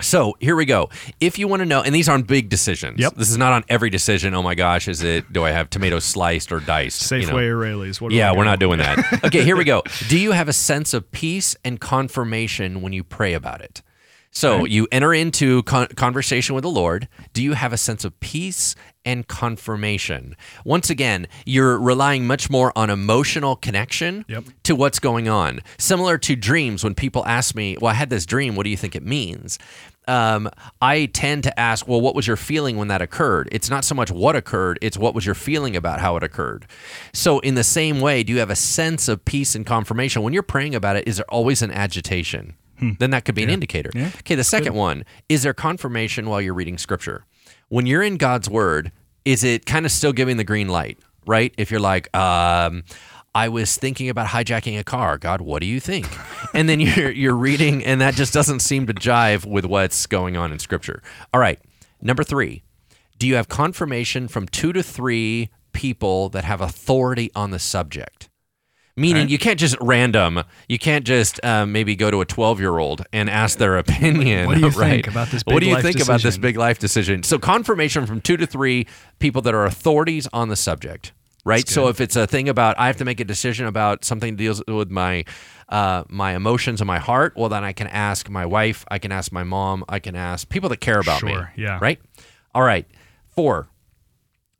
So here we go. If you want to know, and these aren't big decisions. Yep. This is not on every decision. Oh my gosh, is it? Do I have tomatoes sliced or diced? Safeway You know. What Yeah, I we're not doing that. Okay, here we go. Do you have a sense of peace and confirmation when you pray about it? So you enter into con- conversation with the Lord. Do you have a sense of peace and confirmation? Once again, you're relying much more on emotional connection Yep. to what's going on. Similar to dreams, when people ask me, Well, I had this dream, what do you think it means? Um, I tend to ask, Well, what was your feeling when that occurred? It's not so much what occurred, it's what was your feeling about how it occurred. So, in the same way, do you have a sense of peace and confirmation? When you're praying about it, is there always an agitation? Then that could be an indicator. Okay, the second one is there confirmation while you're reading scripture? When you're in God's word, is it kind of still giving the green light, right? If you're like, um, I was thinking about hijacking a car. God, what do you think? And then you're you're reading, and that just doesn't seem to jive with what's going on in Scripture. All right, number three, do you have confirmation from two to three people that have authority on the subject? Meaning, Right. you can't just random. You can't just um, maybe go to a twelve-year-old and ask their opinion. What do you right? think about this Big What do you life think about this big life decision? So, confirmation from two to three people that are authorities on the subject. Right. So, if it's a thing about I have to make a decision about something that deals with my uh, my emotions and my heart, well, then I can ask my wife. I can ask my mom. I can ask people that care about me. Sure, yeah. Right. All right. Four.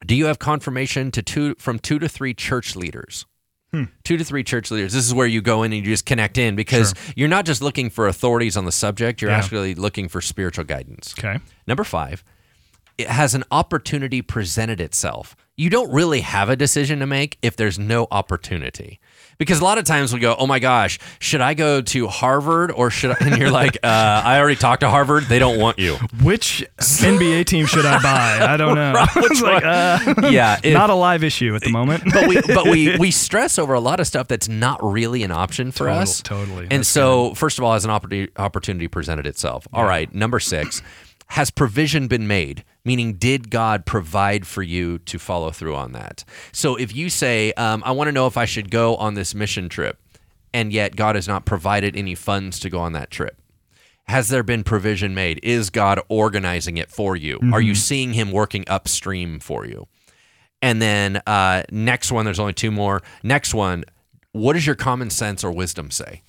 Do you have confirmation to two from two to three church leaders? Hmm. Two to three church leaders. This is where you go in and you just connect in because you're not just looking for authorities on the subject. You're Yeah. actually looking for spiritual guidance. Okay. Number five, it has an opportunity presented itself. You don't really have a decision to make if there's no opportunity. Because a lot of times we go, oh my gosh, should I go to Harvard or should I? And you're like, uh, I already talked to Harvard. They don't want you. Which NBA team should I buy? I don't know. It's like, uh, Yeah. if- not a live issue at the moment. but we but we we stress over a lot of stuff that's not really an option for Total- us. totally. And That's so, first of all, as an opportunity opportunity presented itself. All right, number six, has provision been made? Meaning, did God provide for you to follow through on that? So, if you say, um, "I want to know if I should go on this mission trip," and yet God has not provided any funds to go on that trip. Has there been provision made? Is God organizing it for you? Are you seeing Him working upstream for you? And then uh, next one, there's only two more. Next one, what does your common sense or wisdom say?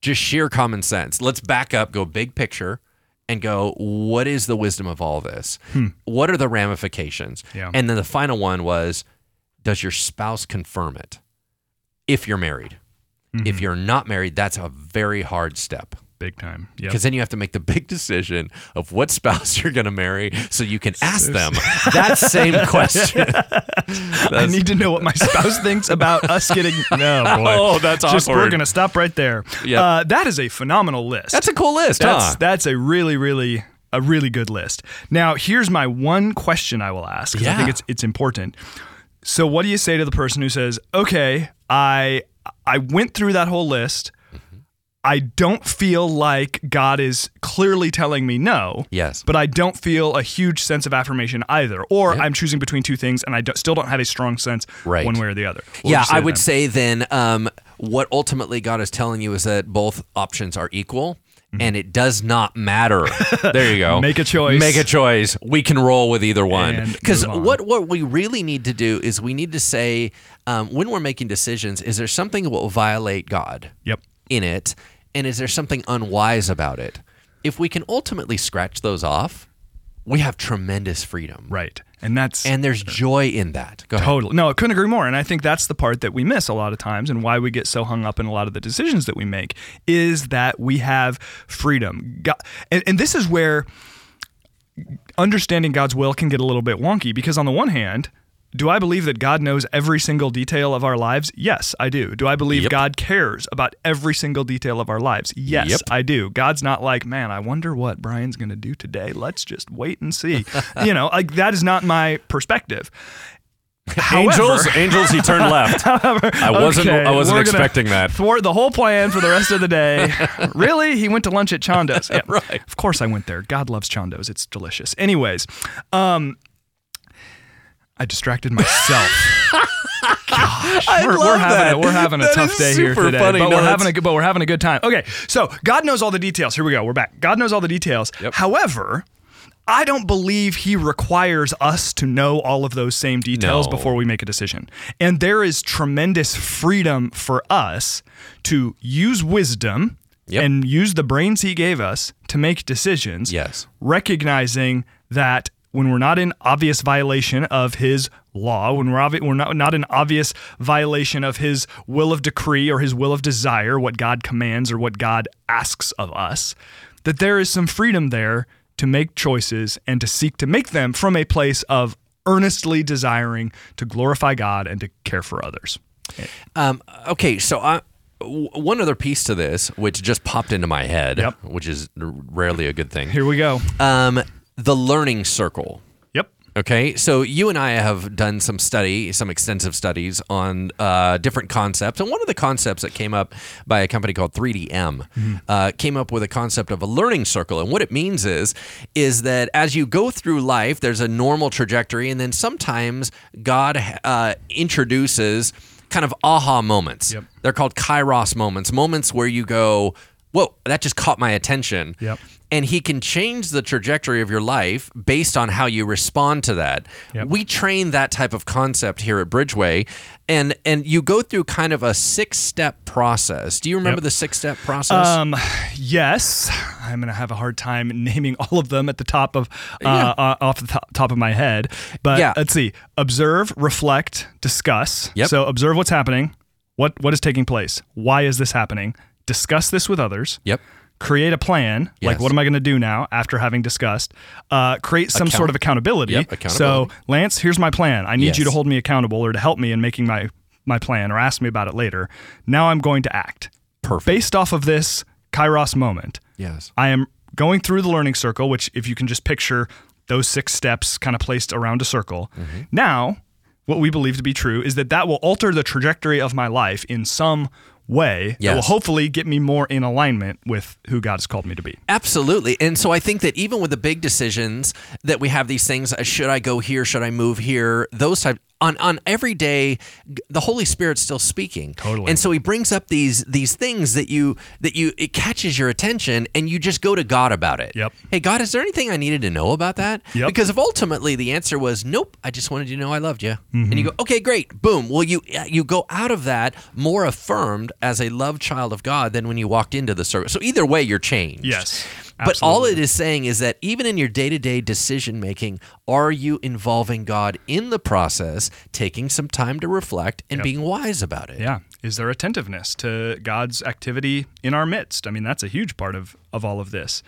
Just sheer common sense. Let's back up, go big picture, and go, what is the wisdom of all this? Hmm. What are the ramifications? Yeah. And then the final one was, does your spouse confirm it if you're married? If mm-hmm. you're not married, that's a very hard step Big time. Yeah. because then you have to make the big decision of what spouse you're going to marry so you can ask them that same question. I need to know what my spouse thinks about us getting. No, boy. Oh, that's Just we're gonna stop right there. Yep. Uh, that is a phenomenal list. That's a cool list, That's huh? that's a really really a really good list. Now, here's my one question I will ask 'cause I think it's it's important. So, what do you say to the person who says, "Okay, I I went through that whole list. I don't feel like God is clearly telling me no." Yes. But I don't feel a huge sense of affirmation either, or I'm choosing between two things, and I don't, still don't have a strong sense Right. one way or the other. What yeah, you say I would them? say then um, what ultimately God is telling you is that both options are equal. And it does not matter. There you go. Mm-hmm. Make a choice. Make a choice. We can roll with either one. Because on. what what we really need to do is we need to say um, when we're making decisions, is there something that will violate God? Yep. In it? And is there something unwise about it? If we can ultimately scratch those off, we have tremendous freedom. Right. And that's And there's uh, joy in that. Go ahead. Totally. No, I couldn't agree more. And I think that's the part that we miss a lot of times and why we get so hung up in a lot of the decisions that we make is that we have freedom. God, and, and this is where understanding God's will can get a little bit wonky because, on the one hand, do I believe that God knows every single detail of our lives? Yes, I do. Do I believe Yep. God cares about every single detail of our lives? Yes, Yep. I do. God's not like, man, I wonder what Brian's going to do today. Let's just wait and see. you know, like that is not my perspective. Angels, However- angels, he turned left. However, I wasn't. Okay, I wasn't expecting that. Thwart the whole plan for the rest of the day. really? He went to lunch at Chando's. Yeah, Right. Of course I went there. God loves Chando's. It's delicious. Anyways, um, I distracted myself. Gosh, we're, we're having that. a, we're having a That tough day here today, funny. but No, we're that's- having a good, but we're having a good time. Okay, so God knows all the details. Here we go. We're back. God knows all the details. Yep. However. I don't believe he requires us to know all of those same details No. before we make a decision. And there is tremendous freedom for us to use wisdom Yep. and use the brains he gave us to make decisions. Yes. Recognizing that when we're not in obvious violation of his law, when we're obvi- we're not not in obvious violation of his will of decree or his will of desire, what God commands or what God asks of us, that there is some freedom there to make choices and to seek to make them from a place of earnestly desiring to glorify God and to care for others. Um, okay, so I, w- one other piece to this, which just popped into my head, Yep. which is rarely a good thing. Here we go. Um, the learning circle. Yep. Okay, so you and I have done some study, some extensive studies on uh, different concepts, and one of the concepts that came up by a company called 3DM uh, came up with a concept of a learning circle, and what it means is is that as you go through life, there's a normal trajectory, and then sometimes God uh, introduces kind of aha moments. Yep. They're called kairos moments, moments where you go, whoa, that just caught my attention. Yep. And he can change the trajectory of your life based on how you respond to that. Yep. We train that type of concept here at Bridgeway, and and you go through kind of a six step process. Do you remember Yep. the six step process? Um, yes, I'm gonna have a hard time naming all of them at the top of uh, uh, off the top, top of my head. But Yeah. let's see: observe, reflect, discuss. Yep. So observe what's happening. What what is taking place? Why is this happening? Discuss this with others. yep. Create a plan. Like, what am I going to do now after having discussed? Uh, create some Account- sort of accountability. Yep, So. Lance, here's my plan. I need you to hold me accountable or to help me in making my my plan or ask me about it later. Now I'm going to act. Perfect. Based off of this Kairos moment, Yes. I am going through the learning circle, which, if you can just picture those six steps kind of placed around a circle. Mm-hmm. Now, what we believe to be true is that that will alter the trajectory of my life in some way that will hopefully get me more in alignment with who God has called me to be. Absolutely. And so I think that even with the big decisions that we have these things, uh, should I go here? Should I move here? Those type on on every day, the Holy Spirit's still speaking. Totally. And so he brings up these these things that you that you it catches your attention and you just go to God about it. Yep. Hey God, is there anything I needed to know about that? Yep. Because if ultimately the answer was nope, I just wanted you to know I loved you. Mm-hmm. And you go, "Okay, great. Boom." Well, you you go out of that more affirmed as a loved child of God than when you walked into the service. So either way you're changed. Yes. But all it is saying is that even in your day to day decision making, are you involving God in the process, taking some time to reflect and being wise about it? Yeah. Is there attentiveness to God's activity in our midst? I mean, that's a huge part of, of all of this.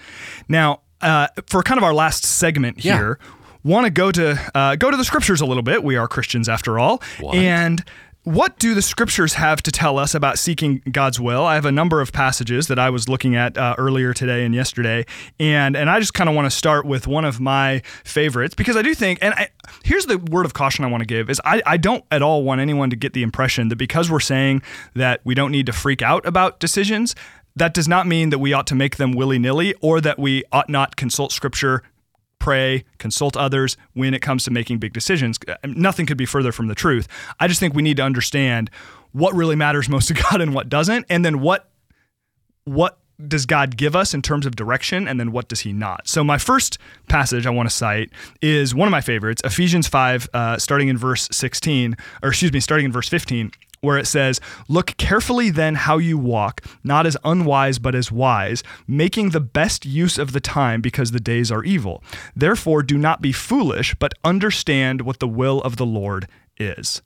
Now, uh, for kind of our last segment Yeah. here, want to go to uh, go to the scriptures a little bit. We are Christians after all, What? and what do the scriptures have to tell us about seeking God's will? I have a number of passages that I was looking at uh, earlier today and yesterday, and and I just kind of want to start with one of my favorites because I do think, and I, here's the word of caution I want to give is I, I don't at all want anyone to get the impression that because we're saying that we don't need to freak out about decisions, that does not mean that we ought to make them willy nilly or that we ought not consult Scripture pray, consult others when it comes to making big decisions. Uh, Nothing could be further from the truth. I just think we need to understand what really matters most to God and what doesn't, and then what what does God give us in terms of direction, and then what does He not? So my first passage I want to cite is one of my favorites, Ephesians five, uh, starting in verse sixteen, or excuse me, starting in verse fifteen. Where it says, Look carefully then how you walk, not as unwise, but as wise, making the best use of the time because the days are evil. Therefore, do not be foolish, but understand what the will of the Lord is.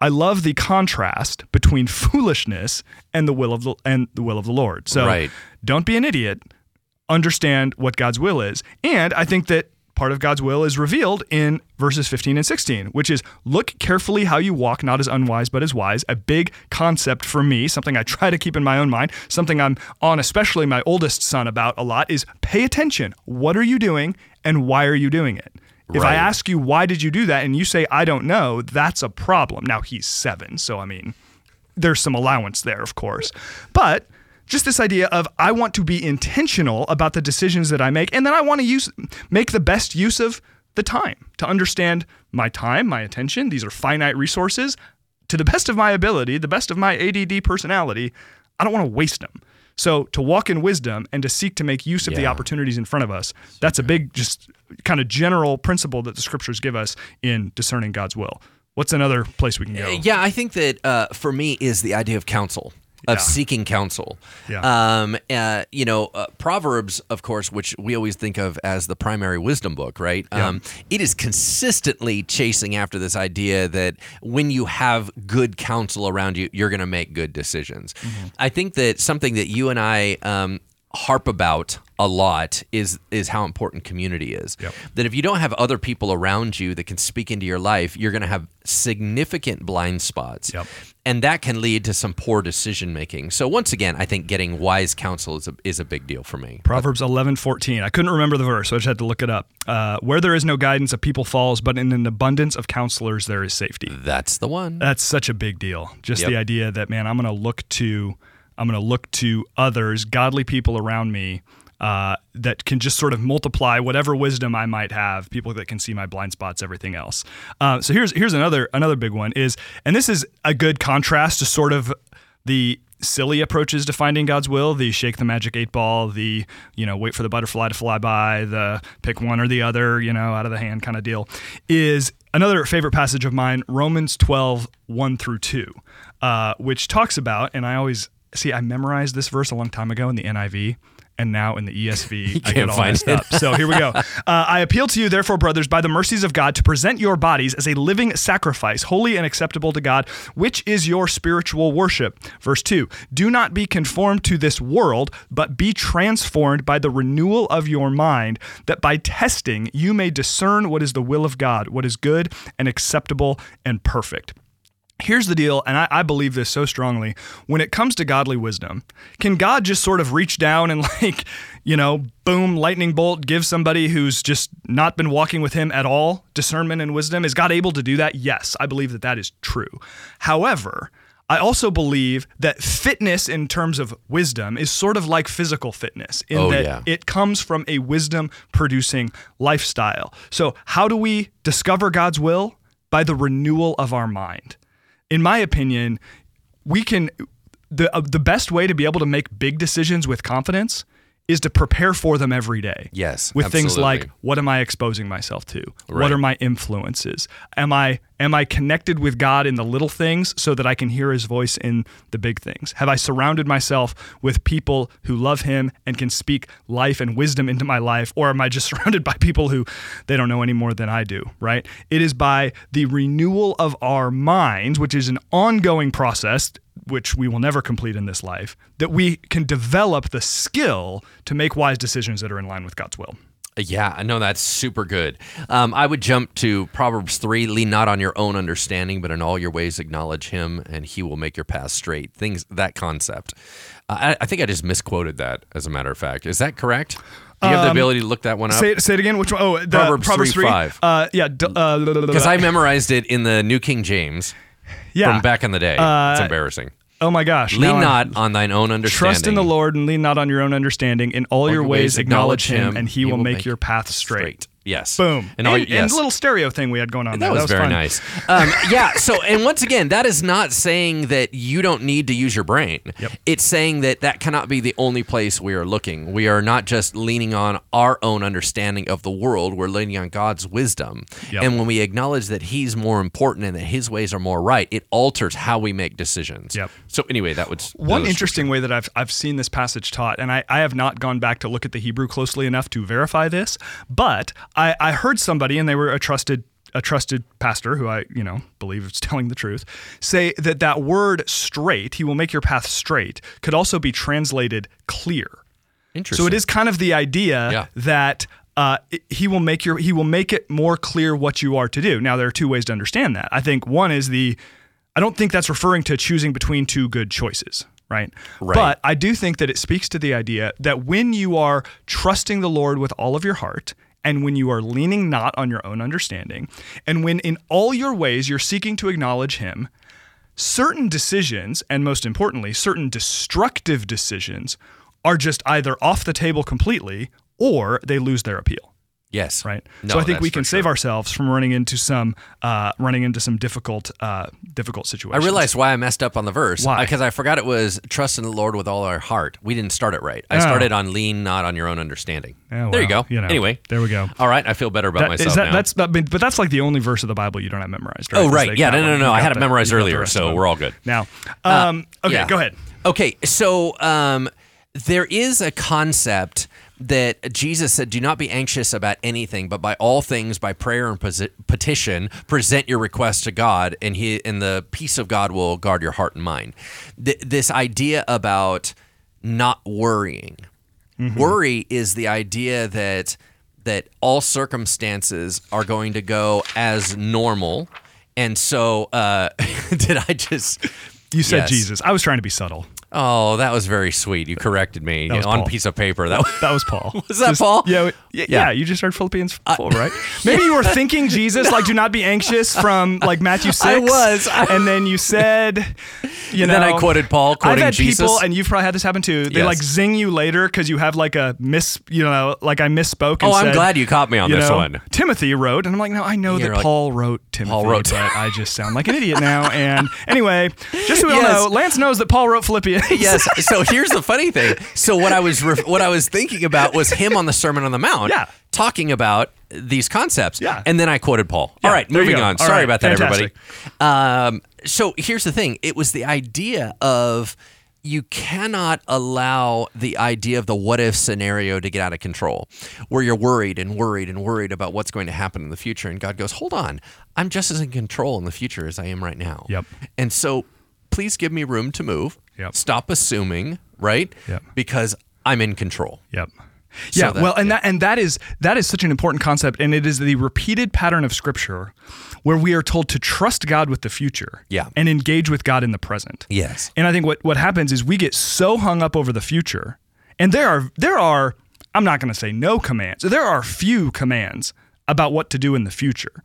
I love the contrast between foolishness and the will of the and the will of the Lord. So Right. don't be an idiot. Understand what God's will is. And I think that part of God's will is revealed in verses 15 and 16, which is look carefully how you walk, not as unwise, but as wise. A big concept for me, something I try to keep in my own mind, something I'm on, especially my oldest son, about a lot is pay attention. What are you doing and why are you doing it? If I ask you, why did you do that? And you say, I don't know, that's a problem. Now, he's seven. So, I mean, there's some allowance there, of course. But just this idea of I want to be intentional about the decisions that I make, and then I want to use make the best use of the time to understand my time, my attention. These are finite resources. To the best of my ability, the best of my ADD personality, I don't want to waste them. So to walk in wisdom and to seek to make use of the opportunities in front of us, that's a big, just kind of general principle that the scriptures give us in discerning God's will. What's another place we can go? Yeah, I think that uh, for me is the idea of counsel. Of Yeah. seeking counsel, Yeah. um, uh, you know, uh, Proverbs, of course, which we always think of as the primary wisdom book, right? Um, it is consistently chasing after this idea that when you have good counsel around you, you're going to make good decisions. Mm-hmm. I think that something that you and I um, harp about a lot is is how important community is. Yep. That if you don't have other people around you that can speak into your life, you're going to have significant blind spots. Yep. And that can lead to some poor decision making. So once again, I think getting wise counsel is a, is a big deal for me. Proverbs eleven fourteen. I couldn't remember the verse, so I just had to look it up. Uh, Where there is no guidance, a people falls, but in an abundance of counselors, there is safety. That's the one. That's such a big deal. Just Yep. the idea that man, I'm going to look to, I'm going to look to others, godly people around me, uh, that can just sort of multiply whatever wisdom I might have. People that can see my blind spots, everything else. Uh, so here's here's another another big one is, and this is a good contrast to sort of the silly approaches to finding God's will, the shake the magic eight ball, the, you know, wait for the butterfly to fly by, the pick one or the other, you know, out of the hand kind of deal, is another favorite passage of mine, Romans 12, 1 through 2, uh, which talks about, and I always see, I memorized this verse a long time ago in the NIV and now in the ESV, I get all messed it. up. So here we go. Uh, I appeal to you, therefore, brothers, by the mercies of God, to present your bodies as a living sacrifice, holy and acceptable to God, which is your spiritual worship. Verse 2 Do not be conformed to this world, but be transformed by the renewal of your mind, that by testing you may discern what is the will of God, what is good and acceptable and perfect. Here's the deal, and I, I, believe this so strongly. When it comes to godly wisdom, can God just sort of reach down and, like, you know, boom, lightning bolt, give somebody who's just not been walking with Him at all discernment and wisdom? Is God able to do that? Yes, I believe that that is true. However, I also believe that fitness in terms of wisdom is sort of like physical fitness in oh, that yeah. it comes from a wisdom producing lifestyle. So, how do we discover God's will? By the renewal of our mind in my opinion, we can the uh, the best way to be able to make big decisions with confidence is to prepare for them every day. Yes. With absolutely. things like what am I exposing myself to? Right. What are my influences? Am I am I connected with God in the little things so that I can hear his voice in the big things? Have I surrounded myself with people who love him and can speak life and wisdom into my life or am I just surrounded by people who they don't know any more than I do, right? It is by the renewal of our minds, which is an ongoing process which we will never complete in this life, that we can develop the skill to make wise decisions that are in line with God's will. Yeah, I know that's super good. Um, I would jump to Proverbs 3 lean not on your own understanding, but in all your ways acknowledge him, and he will make your path straight. Things, that concept. Uh, I, I, think I just misquoted that, as a matter of fact. Is that correct? Do you have the um, ability to look that one up? Say, say it again. Which one? Oh, the Proverbs, Proverbs 3, 3 5. Uh, yeah. Because uh, I memorized it in the New King James yeah. from back in the day. Uh, it's embarrassing. Oh my gosh. Lean not on thine own understanding. Trust in the Lord and lean not on your own understanding. In all, all your, your ways, acknowledge him, and he, he will, make, make, your path straight. straight. Yes. Boom. And, all, and, yes. and the little stereo thing we had going on that there. Was that was very fun. nice. Um, yeah. So, and once again, that is not saying that you don't need to use your brain. Yep. It's saying that that cannot be the only place we are looking. We are not just leaning on our own understanding of the world. We're leaning on God's wisdom. Yep. And when we acknowledge that He's more important and that His ways are more right, it alters how we make decisions. Yep. So anyway, that would one interesting way that I've I've seen this passage taught, and I, I have not gone back to look at the Hebrew closely enough to verify this, but I, I heard somebody, and they were a trusted a trusted pastor who I, you know, believe is telling the truth, say that that word straight, he will make your path straight, could also be translated clear. Interesting. So it is kind of the idea yeah. that uh, he will make your he will make it more clear what you are to do. Now there are two ways to understand that. I think one is the I don't think that's referring to choosing between two good choices. Right? right. But I do think that it speaks to the idea that when you are trusting the Lord with all of your heart and when you are leaning not on your own understanding, and when in all your ways you're seeking to acknowledge Him, certain decisions, and most importantly, certain destructive decisions, are just either off the table completely or they lose their appeal. Yes. Right. No, so I think we can sure. save ourselves from running into some uh, running into some difficult uh, difficult situations. I realized why I messed up on the verse. Why? Because I forgot it was trust in the Lord with all our heart. We didn't start it right. I Oh. started on lean not on your own understanding. Yeah, there you go. you know, anyway, there we go. all right. I feel better about That- myself that, now. That's mean, but that's like the only verse of the Bible you don't have memorized. Right? Oh, right. Yeah, got no, no, no, I had it memorized you got the earlier, so we're all good. Now, um, okay, yeah. go ahead. Okay, so um, there is a concept that Jesus said, "Do not be anxious about anything, but by all things, by prayer and petition, present your requests to God, and He and the peace of God will guard your heart and mind." Th- this idea about not worrying. Worry is the idea that that all circumstances are going to go as normal, and so uh, did I just? You said Yes. Jesus. I was trying to be subtle. Oh, that was very sweet. You corrected me on piece of paper. That was, That was Paul. Was that Just- Paul? Yeah, yeah, yeah. You just heard Philippians uh, four, right? Maybe you were thinking Jesus, like "Do not be anxious" from like Matthew six. I was. and then you said, you know, then I quoted Paul, I've quoting had Jesus. people, and you've probably had this happen too. They Yes. like zing you later because you have like a miss, you know, like I misspoke. And oh, I'm glad you caught me on this know, one. Timothy wrote, and I'm like, no, I know You're that like, Paul wrote Timothy. Paul wrote- but I just sound like an idiot now. And anyway, just so we Yes. all know, Lance knows that Paul wrote Philippians. yes. So here's the funny thing. So what I was what I was thinking about was him on the Sermon on the Mount, Yeah. talking about these concepts. Yeah. And then I quoted Paul. Yeah, All right, moving on. All Sorry right, about that, fantastic. everybody. Um, so here's the thing. It was the idea of you cannot allow the idea of the what if scenario to get out of control, where you're worried and worried and worried about what's going to happen in the future. And God goes, hold on, I'm just as in control in the future as I am right now. Yep. And so please give me room to move. Yep. Stop assuming, right? Yep. Because I'm in control. Yep. So Yeah, that- well, and that and that is that is such an important concept, and it is the repeated pattern of Scripture, where we are told to trust God with the future, Yeah. and engage with God in the present. Yes. And I think what what happens is we get so hung up over the future, and there are there are I'm not going to say no commands. There are few commands about what to do in the future.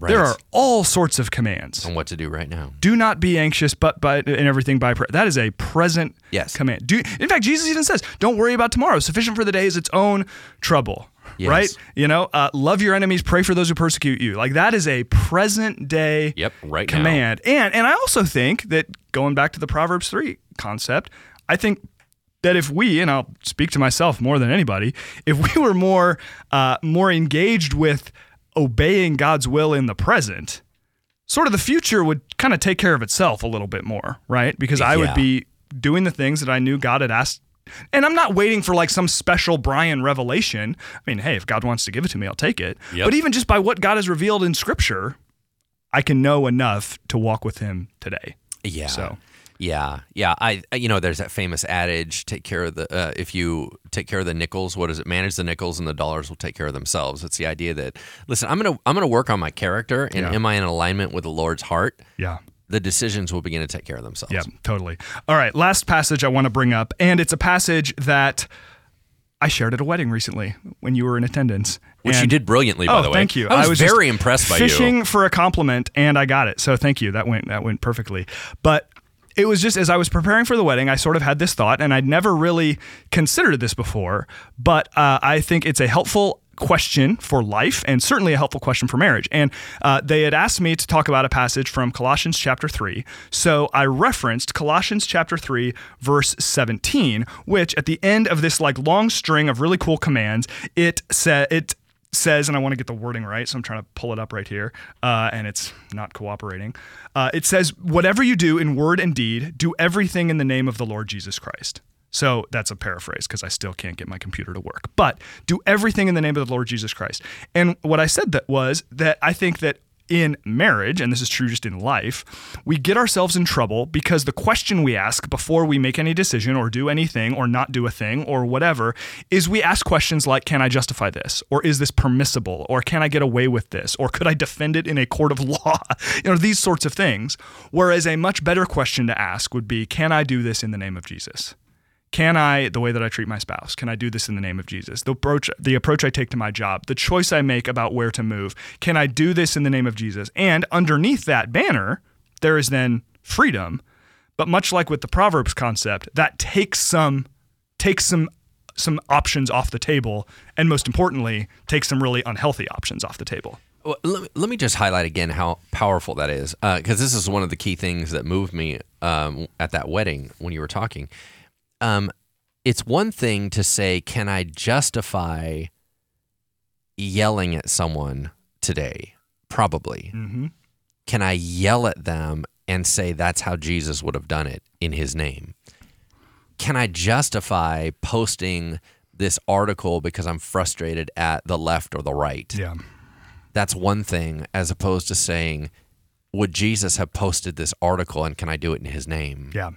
There are all sorts of commands. On what to do right now. Do not be anxious, but by in everything by prayer. That is a present Yes. command. Do in fact, Jesus even says, "Don't worry about tomorrow. Sufficient for the day is its own trouble." Yes. Right? You know, uh, love your enemies, pray for those who persecute you. Like that is a present day Yep, right now. command. And and I also think that going back to the Proverbs three concept, I think that if we and I'll speak to myself more than anybody, if we were more uh, more engaged with obeying God's will in the present, sort of the future would kind of take care of itself a little bit more, right? Because I Yeah. would be doing the things that I knew God had asked. And I'm not waiting for like some special Brian revelation. I mean, hey, if God wants to give it to me, I'll take it. Yep. But even just by what God has revealed in scripture, I can know enough to walk with him today. Yeah. So- Yeah, yeah. I, you know, there's that famous adage: take care of the. Uh, if you take care of the nickels, what is it? Manage the nickels, and the dollars will take care of themselves. It's the idea that listen, I'm gonna I'm gonna work on my character, and Yeah. am I in alignment with the Lord's heart? Yeah. The decisions will begin to take care of themselves. Yeah, totally. All right, last passage I want to bring up, and it's a passage that I shared at a wedding recently when you were in attendance. Which you did brilliantly, by oh, the way. thank you. I was, just very impressed by fishing you. for a compliment, and I got it. So thank you. That went that went perfectly. But it was just as I was preparing for the wedding, I sort of had this thought, and I'd never really considered this before. But uh, I think it's a helpful question for life and certainly a helpful question for marriage. And uh, they had asked me to talk about a passage from Colossians chapter 3. So I referenced Colossians chapter 3, verse 17, which at the end of this like long string of really cool commands, it said it says, and I want to get the wording right, so I'm trying to pull it up right here, uh, and it's not cooperating. Uh, it says, Whatever you do in word and deed, do everything in the name of the Lord Jesus Christ. So that's a paraphrase because I still can't get my computer to work. But do everything in the name of the Lord Jesus Christ. And what I said that was that I think that in marriage, and this is true just in life, we get ourselves in trouble because the question we ask before we make any decision or do anything or not do a thing or whatever is we ask questions like, Can I justify this? Or is this permissible? Or can I get away with this? Or could I defend it in a court of law? you know, these sorts of things. Whereas a much better question to ask would be, Can I do this in the name of Jesus? Can I, the way that I treat my spouse, can I do this in the name of Jesus? The approach, the approach I take to my job, the choice I make about where to move, can I do this in the name of Jesus? And underneath that banner, there is then freedom. But much like with the Proverbs concept, that takes some takes some some options off the table, and most importantly, takes some really unhealthy options off the table. Well, let, me, let me just highlight again how powerful that is, because this is one of the key things that moved me um, at that wedding when you were talking. Um, it's one thing to say, "Can I justify yelling at someone today?" Probably. Mm-hmm. Can I yell at them and say that's how Jesus would have done it in His name? Can I justify posting this article because I'm frustrated at the left or the right? Yeah. that's one thing as opposed to saying would jesus have posted this article and can i do it in his name Yeah.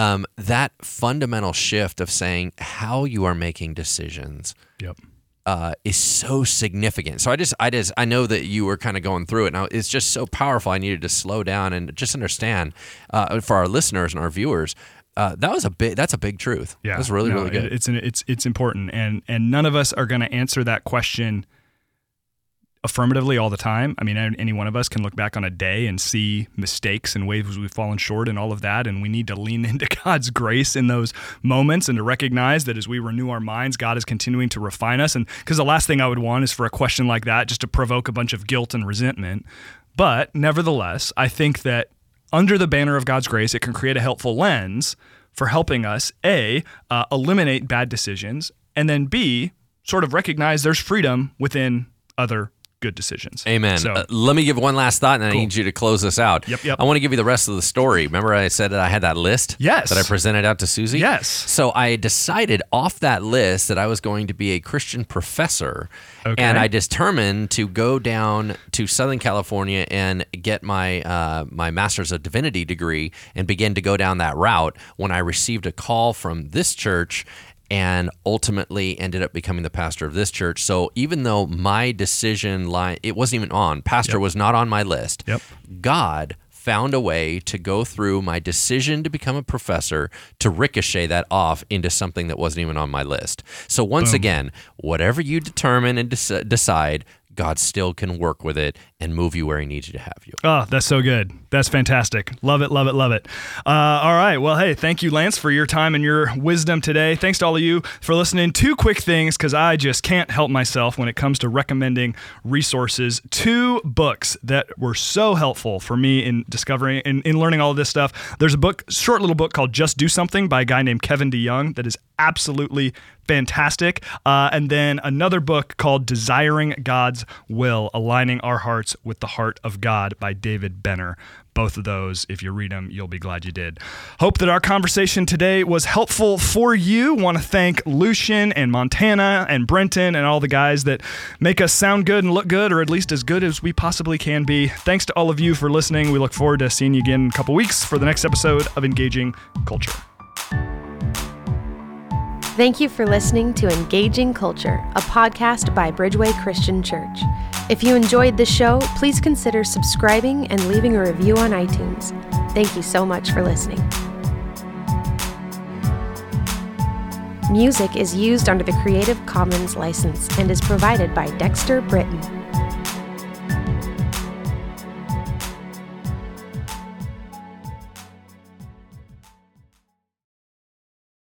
Um, that fundamental shift of saying how you are making decisions Yep. uh, is so significant so i just i just i know that you were kind of going through it now it's just so powerful i needed to slow down and just understand uh, for our listeners and our viewers uh, that was a big. That's a big truth. Yeah, that's really no, really good. It's an, it's it's important, and and none of us are going to answer that question affirmatively all the time. I mean, any one of us can look back on a day and see mistakes and ways we've fallen short and all of that, and we need to lean into God's grace in those moments and to recognize that as we renew our minds, God is continuing to refine us. And because the last thing I would want is for a question like that just to provoke a bunch of guilt and resentment. But nevertheless, I think that under the banner of God's grace, it can create a helpful lens for helping us a uh, eliminate bad decisions, and then b sort of recognize there's freedom within other good decisions. Amen. So Uh, let me give one last thought, and I need you to close this out. Yep, yep. I want to give you the rest of the story. Remember, I said that I had that list. Yes. That I presented out to Susie. Yes. So I decided off that list that I was going to be a Christian professor, Okay. and I determined to go down to Southern California and get my uh, my Master's of Divinity degree and begin to go down that route. When I received a call from this church and ultimately ended up becoming the pastor of this church. So even though my decision line it wasn't even on, pastor Yep. was not on my list. Yep. God found a way to go through my decision to become a professor to ricochet that off into something that wasn't even on my list. So once again, whatever you determine and dec- decide, God still can work with it and move you where he needs you to have you. Oh, that's so good. That's fantastic. Love it, love it, love it. Uh, all right. Well, hey, thank you, Lance, for your time and your wisdom today. Thanks to all of you for listening. Two quick things, because I just can't help myself when it comes to recommending resources. Two books that were so helpful for me in discovering and in, learning all of this stuff. There's a book, short little book called Just Do Something by a guy named Kevin DeYoung that is absolutely fantastic. Uh, and then another book called Desiring God's Will, Aligning Our Hearts with the Heart of God by David Benner. Both of those, if you read them, you'll be glad you did. Hope that our conversation today was helpful for you. Want to thank Lucian and Montana and Brenton and all the guys that make us sound good and look good, or at least as good as we possibly can be. Thanks to all of you for listening. We look forward to seeing you again in a couple weeks for the next episode of Engaging Culture. Thank you for listening to Engaging Culture, a podcast by Bridgeway Christian Church. If you enjoyed the show, please consider subscribing and leaving a review on iTunes. Thank you so much for listening. Music is used under the Creative Commons license and is provided by Dexter Britain.